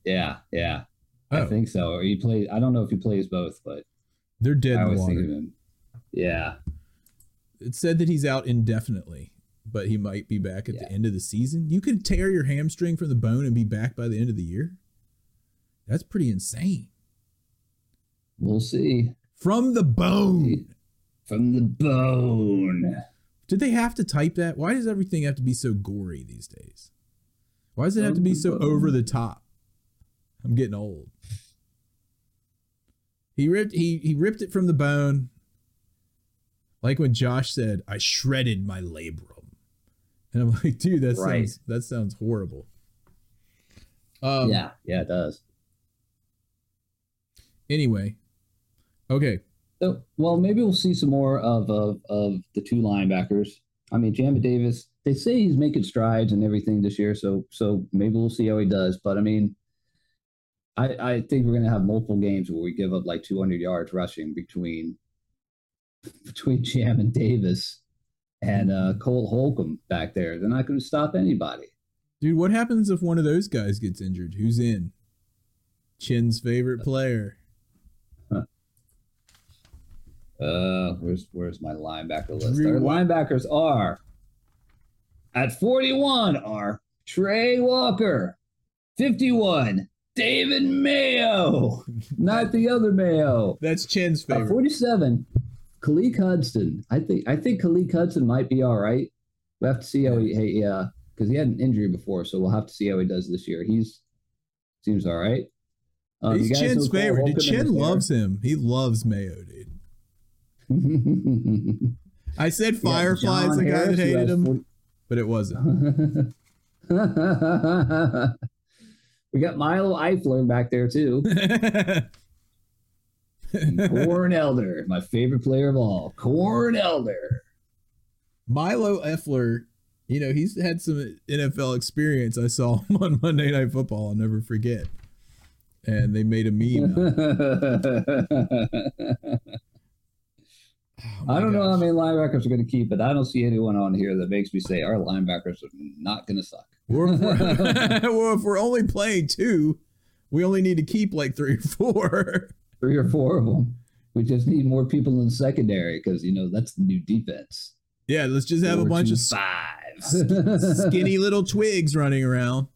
Yeah, yeah. Oh, I think so. Or he plays. I don't know if he plays both, but they're dead I in the always think of water. him. Yeah. It said that he's out indefinitely, but he might be back at the end of the season. You could tear your hamstring from the bone and be back by the end of the year. That's pretty insane. We'll see. From the bone. From the bone. Did they have to type that? Why does everything have to be so gory these days? Why does it have to be so over the top? I'm getting old. He ripped he he ripped it from the bone. Like when Josh said, I shredded my labrum. And I'm like, dude, that Right. sounds that sounds horrible. Um yeah, yeah, it does. anyway. Okay. So, well, maybe we'll see some more of of, of the two linebackers. I mean, Jamin Davis. They say he's making strides and everything this year, so so maybe we'll see how he does. But I mean, I I think we're gonna have multiple games where we give up like 200 yards rushing between between Jamin Davis and uh, Cole Holcomb back there. They're not going to stop anybody. Dude, what happens if one of those guys gets injured? Who's in? Chin's favorite player. Uh, where's where's my linebacker list? Drew Our linebackers are at 41 are Trey Walker, 51 David Mayo, not the other Mayo. That's Chin's Uh, favorite. 47 Khaleke Hudson. I think I think Khaleke Hudson might be all right. We have to see how he hey uh because he had an injury before, so we'll have to see how he does this year. He's seems all right. Um, He's Chin's favorite. Dude, is loves him. He loves Mayo, dude. I said Yeah, Firefly's John the guy that hated him, 40 but it wasn't. we got Milo Eifler back there too. Corn Elder, my favorite player of all. Corn Elder. Milo Eifler, you know, he's had some NFL experience. I saw him on Monday Night Football. I'll never forget. And they made a meme. Out of it. Oh I don't know how many linebackers are going to keep but I don't see anyone on here that makes me say our linebackers are not going to suck. Or if we're, well, if we're only playing two, we only need to keep like three or four. Three or four of them. We just need more people in the secondary because you know that's the new defense. Yeah, let's just have a bunch two, of fives. skinny little twigs running around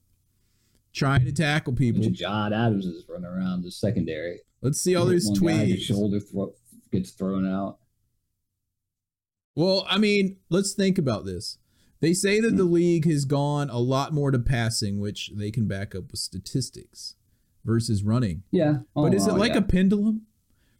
trying to tackle people. John Adams is running around the secondary. Let's see all these One guy, his twigs. shoulder thro- gets thrown out. Well, I mean, let's think about this. They say that the league has gone a lot more to passing, which they can back up with statistics versus running. Yeah, oh, But Oh, is it like yeah. a pendulum?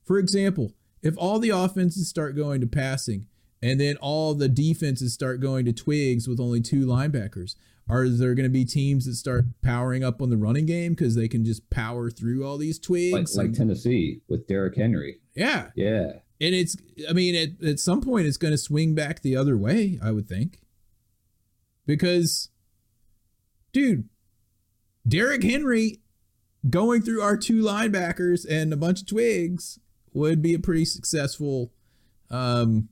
For example, if all the offenses start going to passing and then all the defenses start going to twigs with only two linebackers, are there going to be teams that start powering up on the running game because they can just power through all these twigs? like and- Tennessee with Derrick Henry? yeah. Yeah, And it's, I mean, at, at some point, it's going to swing back the other way, I would think. Because, dude, Derrick Henry going through our two linebackers and a bunch of twigs would be a pretty successful, um,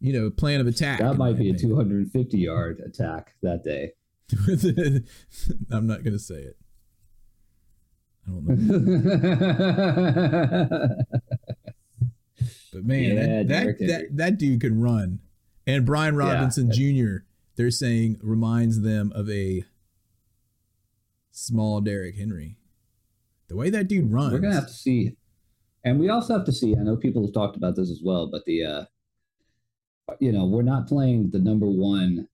you know, plan of attack. that might be a 250 yard attack that day. I'm not going to say it. I don't know. But man, Yeah, that, that, that that dude can run. And Brian Yeah. Robinson Jr. They're saying reminds them of a small Derrick Henry. The way that dude runs. We're gonna have to see, and we also have to see. I know people have talked about this as well, but the, uh you know, we're not playing the number one,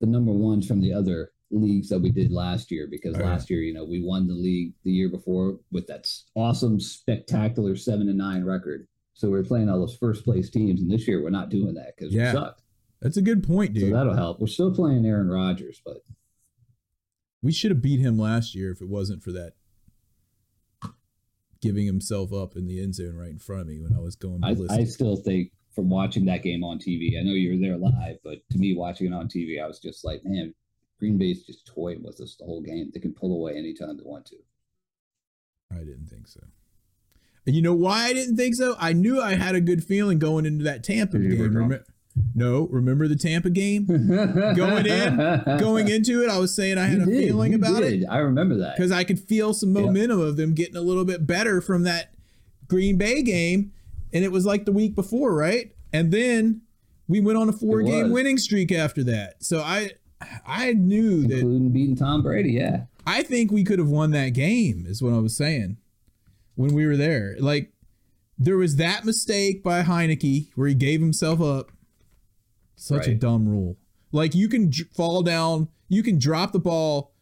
the number ones from the other leagues that we did last year because Oh, yeah. last year, you know, we won the league the year before with that awesome, spectacular seven and nine record. So we're playing all those first place teams, and this year we're not doing that because Yeah. we sucked. That's a good point, So dude. that'll help. We're still playing Aaron Rodgers, but we should have beat him last year if it wasn't for that giving himself up in the end zone right in front of me when I was going I. I still think from watching that game on TV, I know you were there live, but to me, watching it on TV, I was just like, man, Green Bay's just toying with us the whole game. They can pull away anytime they want to. I didn't think so. And you know why I didn't think so? I knew I had a good feeling going into that Tampa were game. No, remember the Tampa game? Going in, Going into it, I was saying I had You a did, feeling about did. it I remember that. because I could feel some Yeah. momentum of them getting a little bit better from that Green Bay game, and it was like the week before, right? And then we went on a four game winning streak after that. So I, I knew that beating Tom Brady, yeah. I think we could have won that game, is what I was saying when we were there. Like, there was that mistake by Heineke where he gave himself up. Such a dumb rule. Like, you can j- fall down, you can drop the ball,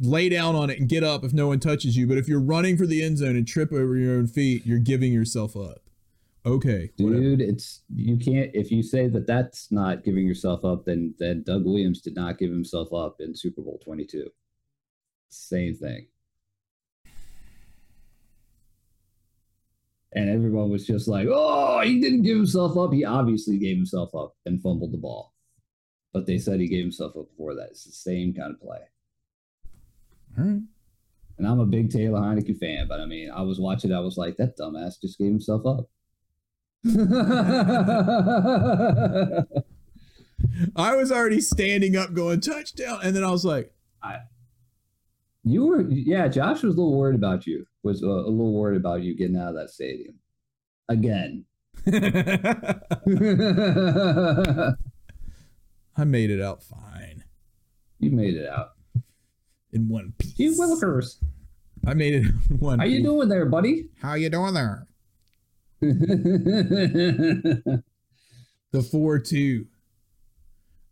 lay down on it, and get up if no one touches you. But if you're running for the end zone and trip over your own feet, you're giving yourself up. Okay. whatever. Dude, it's you can't if you say that that's not giving yourself up, then then Doug Williams did not give himself up in Super Bowl twenty two. Same thing. And everyone was just like, "Oh, he didn't give himself up. He obviously gave himself up and fumbled the ball." But they said he gave himself up before that. It's the same kind of play. All right. And I'm a big Taylor Heinicke fan, but I mean, I was watching. I was like, "That dumbass just gave himself up." I was already standing up going touchdown. And then I was like, You were, yeah. Josh was a little worried about you. Was uh, a little worried about you getting out of that stadium again. I made it out fine you made it out. in one piece. You Willikers, I made it in one how you doing there, buddy? How you doing there? The 4 2.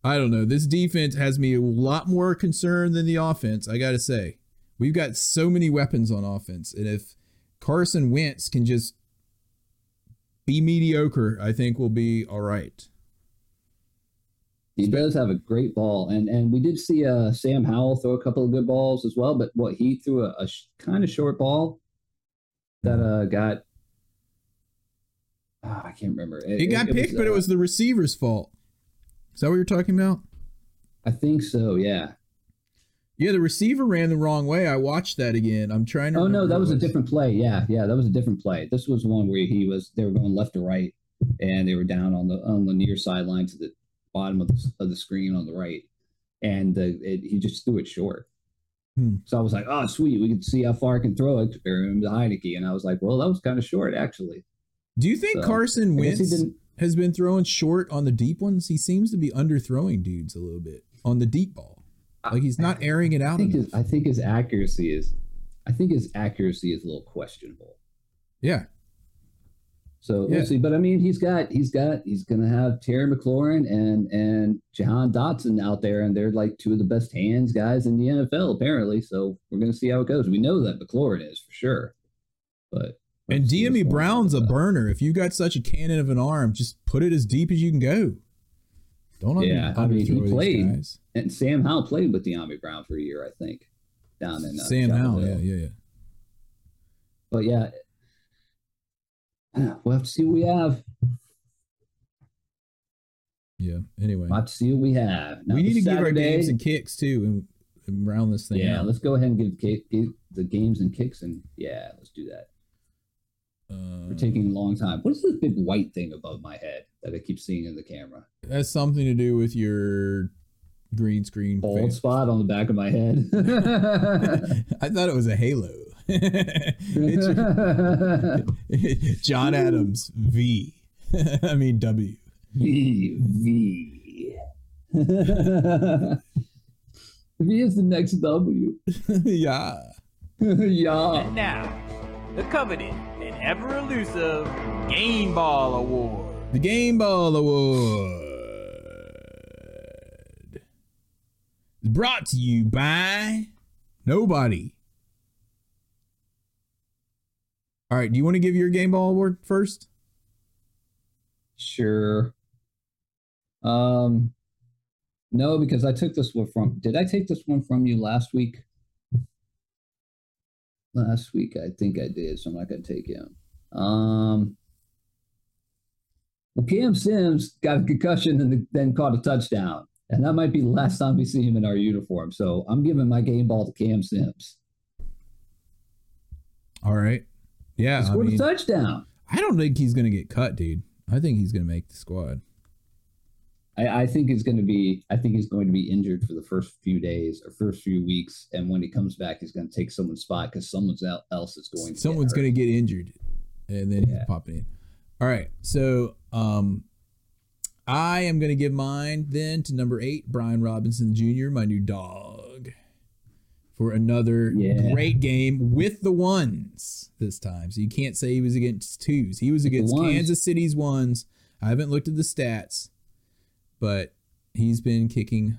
I don't know. This defense has me a lot more concerned than the offense, I got to say. We've got so many weapons on offense. And if Carson Wentz can just be mediocre, I think we'll be all right. he does have a great ball, and and we did see uh, Sam Howell throw a couple of good balls as well. But what he threw a, a sh- kind of short ball that uh got. ah, I can't remember. It got picked, but it uh, was the receiver's fault. Is that what you're talking about? I think so. Yeah. Yeah, the receiver ran the wrong way. I watched that again. I'm trying to. Oh no, that who was a different play. Yeah, yeah, that was a different play. This was one where he was they were going left to right, and they were down on the on the near sideline to the bottom of the of the screen on the right, and uh, it, he just threw it short. Hmm. So I was like, oh sweet, we can see how far I can throw it comparing him to Heinicke, and I was like, well, that was kind of short actually. Do you think So, Carson I guess he Wentz has been throwing short on the deep ones? He seems to be underthrowing dudes a little bit on the deep ball. Like he's not airing it I out think his I think his accuracy is, I think his accuracy is a little questionable. Yeah. So Yeah. we'll see. But I mean, he's got he's got he's gonna have Terry McLaurin and and Jahan Dotson out there, and they're like two of the best hands guys in the NFL apparently. So we're gonna see how it goes. We know that McLaurin is for sure, but And let's see what's Dyami Brown's a burner. If you got such a cannon of an arm, just put it as deep as you can go. Don't Yeah, I mean, he played. And Sam Howell played with Dyami Brown for a year, I think, down in uh, Sam Howell, yeah, yeah, yeah. But yeah, we'll have to see what we have. Yeah. Anyway, We'll have to see what we have. Now, we need to this give our games and kicks too, and, and round this thing Yeah, out. let's go ahead and give, give the games and kicks, and yeah, let's do that. Uh, We're taking a long time. What is this big white thing above my head that I keep seeing in the camera? that's something to do with your green screen. Bald face. spot on the back of my head. I thought it was a halo. It's John Adams V. I mean W. v V. v is the next W. yeah. yeah. And now, the coveted and ever elusive Game Ball Award. The Game Ball Award. is Brought to you by nobody. All right, do you want to give your Game Ball Award first? Sure. Um, no, because I took this one from. Did I take this one from you last week? Last week, I think I did, so I'm not going to take him. Um, well, Cam Sims got a concussion and then caught a touchdown, and that might be the last time we see him in our uniform. So I'm giving my game ball to Cam Sims. All right. Yeah, He I, scored mean, a touchdown. I don't think he's going to get cut, dude. I think he's going to make the squad. I, I think he's going to be. I think he's going to be injured for the first few days or first few weeks, and when he comes back, he's going to take someone's spot because someone else is going. to Someone's get going to get injured, and then he's popping in. All right, so um, I am going to give mine then to number eight, Brian Robinson Jr., my new dog. for another Yeah. great game with the ones this time. So you can't say he was against twos. He was against. Kansas City's ones. I haven't looked at the stats, but he's been kicking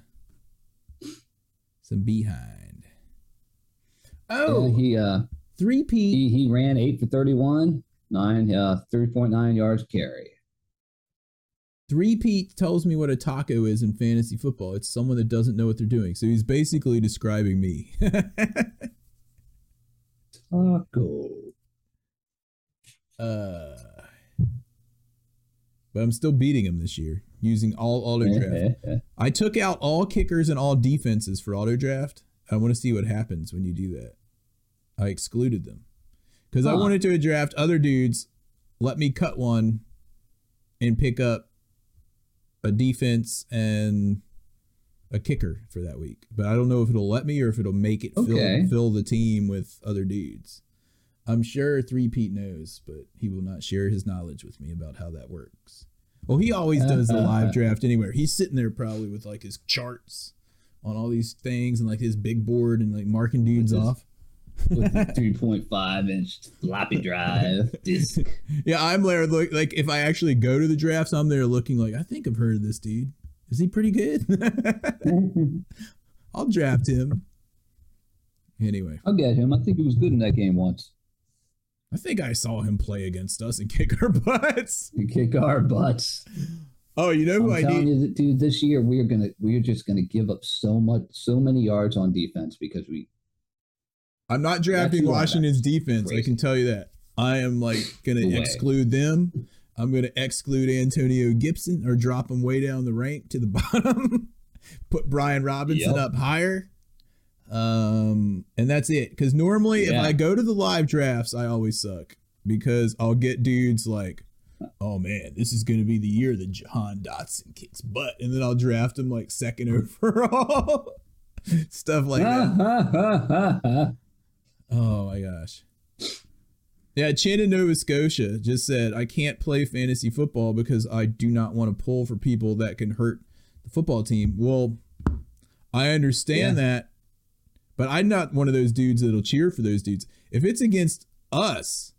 some behind. Oh, Yeah, he uh three P. he he ran eight for thirty one, nine uh three point nine yards carry. Three Pete tells me what a taco is in fantasy football. It's someone that doesn't know what they're doing. So he's basically describing me. Taco. uh, but I'm still beating him this year using all auto draft. I took out all kickers and all defenses for auto draft. I want to see what happens when you do that. I excluded them because I wanted to draft other dudes. Let me cut one and pick up a defense and a kicker for that week. But I don't know if it'll let me or if it'll make it Okay. fill, fill the team with other dudes. I'm sure Three Pete knows, but he will not share his knowledge with me about how that works. Well, he always does the live draft anywhere. He's sitting there probably with like his charts on all these things and like his big board and like marking dudes his- off. with the 3.5 inch floppy drive disc. Yeah, I'm there. Look, like if I actually go to the drafts, I'm there looking like I think I've heard of this dude. Is he pretty good? I'll draft him. Anyway, I'll get him. I think he was good in that game once. I think I saw him play against us and kick our butts. You kick our butts. Oh, you know who I'm I telling need? you, dude. This year we're gonna we're just gonna give up so much, so many yards on defense because we. I'm not drafting Washington's defense. I can tell you that. I am like gonna exclude them. I'm going to exclude Antonio Gibson or drop him way down the rank to the bottom. Put Brian Robinson Yep. up higher. Um, and that's it. Because normally, if I go to the live drafts, I always suck because I'll get dudes like, "Oh man, this is going to be the year that Jahan Dotson kicks butt," and then I'll draft him like second overall. Stuff like that. Oh my gosh. Yeah, Chin in Nova Scotia just said, I can't play fantasy football because I do not want to pull for people that can hurt the football team. Well, I understand that, but I'm not one of those dudes that'll cheer for those dudes. If it's against us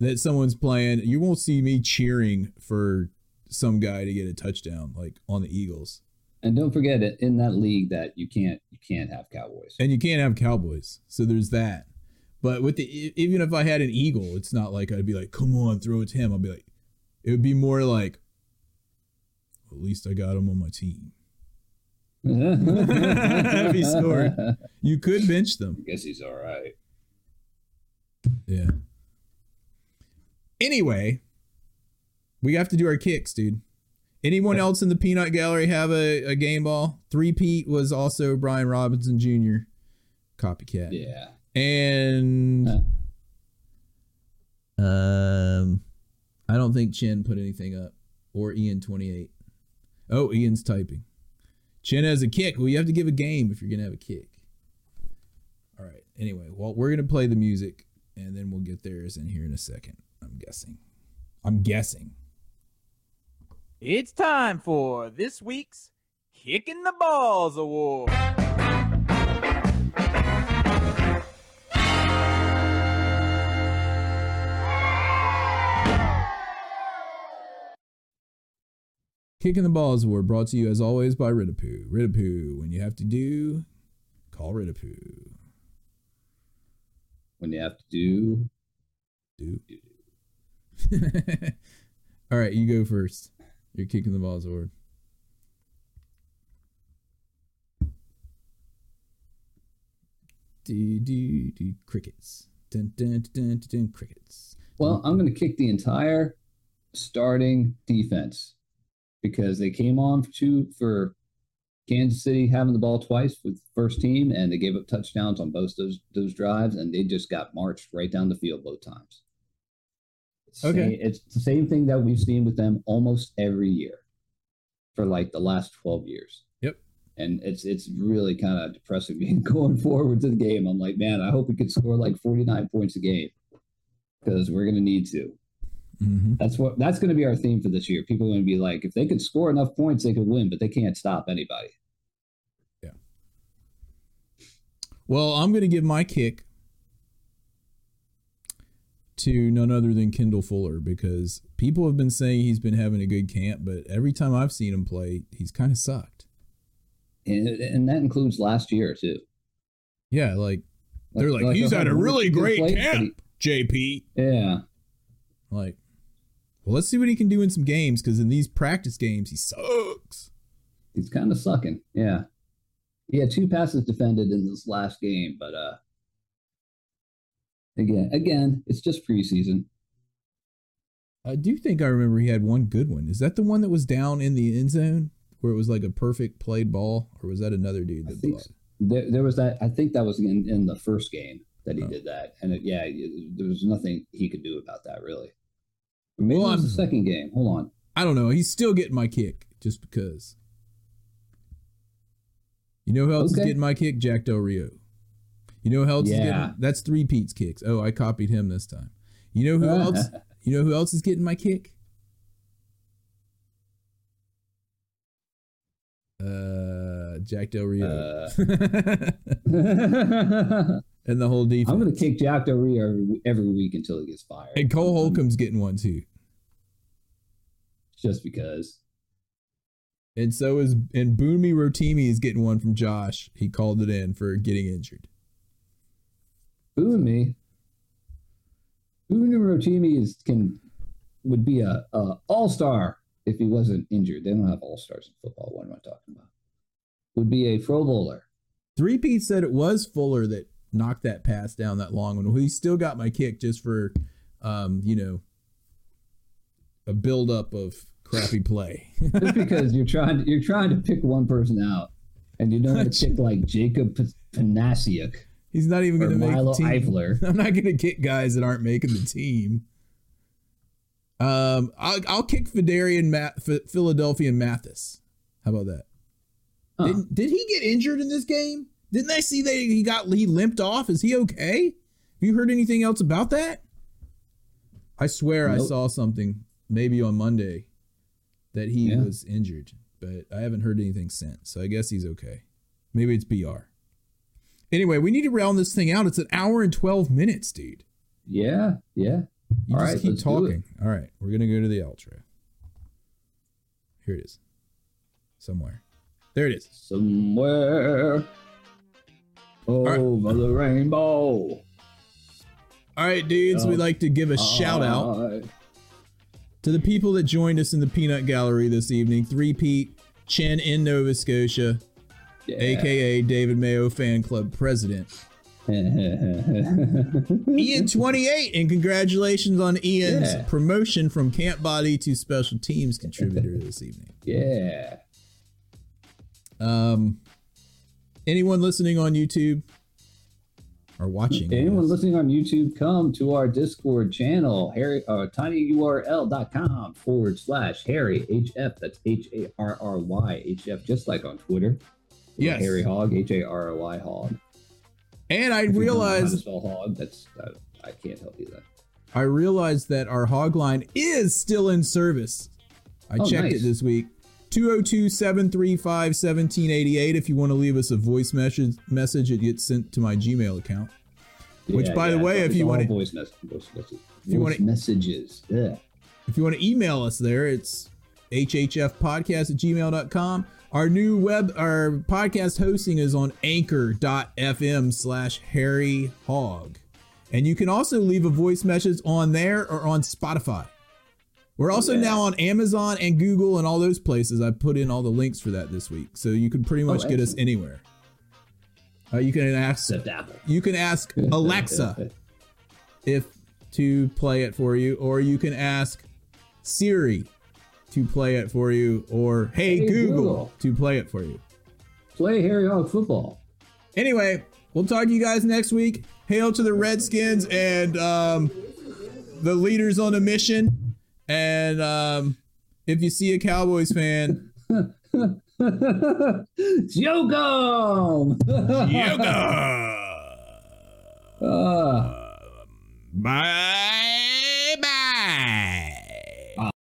that someone's playing, you won't see me cheering for some guy to get a touchdown like on the Eagles. and don't forget it in that league that you can't you can't have Cowboys. and you can't have Cowboys. So there's that. But with the even if I had an Eagle, it's not like I'd be like, "Come on, throw it to him." I'll be like, it would be more like, at least I got him on my team. If he scored. You could bench them. I guess he's all right. Yeah. Anyway, we have to do our kicks, dude. Anyone else in the peanut gallery have a, a game ball? Three Pete was also Brian Robinson Jr. Copycat. Yeah. And um I don't think Chin put anything up. Or Ian twenty eight. Oh, Ian's typing. Chin has a kick. Well, you have to give a game if you're gonna have a kick. All right. Anyway, well, we're gonna play the music and then we'll get theirs in here in a second. I'm guessing. I'm guessing. It's time for this week's Kicking the Balls Award. Kicking the Balls Award brought to you as always by Ridapoo. Ridapoo, when you have to do, call Ridapoo. When you have to do Do. All right, you go first. You're kicking the balls award. Do do do crickets. Dun dun dun dun, dun crickets. Well, I'm going to kick the entire starting defense because they came on for two for Kansas City having the ball twice with first team, and they gave up touchdowns on both those those drives, and they just got marched right down the field both times. It's Okay. same- it's the same thing that we've seen with them almost every year for like the last 12 years. Yep. And it's it's really kind of depressing being going forward to the game. I'm like, man, I hope we could score like 49 points a game because we're going to need to. Mm-hmm. That's what that's going to be our theme for this year. People are going to be like, if they could score enough points, they could win, but they can't stop anybody. Yeah. Well, I'm going to give my kick to none other than Kendall Fuller because people have been saying he's been having a good camp, but every time I've seen him play, he's kind of sucked. And, and that includes last year too. Yeah, like they're like, Like, he's had a really great camp, JP. Yeah. Like, well, let's see what he can do in some games because in these practice games, he sucks. He's kind of sucking. Yeah. He had two passes defended in this last game, but uh again, again, it's just preseason. I do think I remember he had one good one. Is that the one that was down in the end zone where it was like a perfect played ball, or was that another dude that blocked? so. there, there was that. I think that was in, in the first game that he Oh. did that, and it, yeah, it- there was nothing he could do about that really. Maybe Well, it was the second game. Hold on. I don't know. He's still getting my kick just because. You know who else is getting my kick? Jack Del Rio. You know who else is Yeah. getting that's three Pete's kicks. Oh, I copied him this time. You know who else? You know who else is getting my kick? Uh, Jack Del Rio Uh. and the whole defense. I'm going to kick Jack Del Rio every, every week until he gets fired. and Cole um, Holcomb's getting one too. just because. And so is and Bunmi Rotimi is getting one from Josh. He called it in for getting injured. Booing me. Bunmi Rotimi is can would be a, a all star if he wasn't injured. They don't have all stars in football. What am I talking about? Would be a Pro Bowler. Three Pete said it was Fuller that knocked that pass down that long one. Well, he still got my kick just for, um, you know, a buildup of crappy play. Just because you're trying to, you're trying to pick one person out, and you don't want to pick like Jacob Panasiuk He's not even going to make Milo the team. Eifler. I'm not going to kick guys that aren't making the team. Um, I'll, I'll kick Phidarian Ma- F- Philadelphia Mathis. How about that? Huh. Did, did he get injured in this game? Didn't I see that he got Lee limped off? Is he okay? Have you heard anything else about that? I swear I saw something maybe on Monday that he Yeah. was injured, but I haven't heard anything since. So I guess he's okay. Maybe it's BR. Anyway, we need to round this thing out. It's an hour and 12 minutes, dude. Yeah, yeah. You All just right, keep let's do it. talking. All right, we're gonna go to the outro. Here it is. Somewhere. There it is. Somewhere right. over the rainbow. All right, dudes. Oh. We'd like to give a shout out to the people that joined us in the Peanut Gallery this evening. Three Pete Chen in Nova Scotia, Yeah. aka David Mayo Fan Club President. Ian 28, and congratulations on Ian's Yeah. promotion from camp body to special teams contributor this evening. yeah. Um, anyone listening on YouTube or watching? Anyone listening on YouTube, come to our Discord channel, Harry, uh, tinyurl.com forward slash Harry HF. That's H A R R Y H F, just like on Twitter. Yes. Harry Hog, H A R R Y Hog. And I If you don't know how to realized hog. That's uh, I can't help you that. I realized that our hog line is still in service. I Oh, checked nice. it this week. 202-735-1788 if you want to leave us a voice message message it gets sent to my Gmail account. Which, by the way, if you wanna- voice, mess- voice, message, If you voice wanna- messages, yeah. If you want to email us there, it's hhfpodcast at gmail.com. Our new web, our podcast hosting is on anchor.fm slash Harry Hog. And you can also leave a voice message on there or on Spotify. We're also Yeah. now on Amazon and Google and all those places. I put in all the links for that this week. So you can pretty much get us anywhere. Uh, you can ask Except Apple. you can ask Alexa if to play it for you, or you can ask Siri to play it for you, or Hey, Hey, Google, Google. to play it for you. Play Harry Hog football. Anyway, we'll talk to you guys next week. Hail to the Redskins and um, the leaders on a mission. And um, if you see a Cowboys fan, Jogo! yoga. Ah. Bye.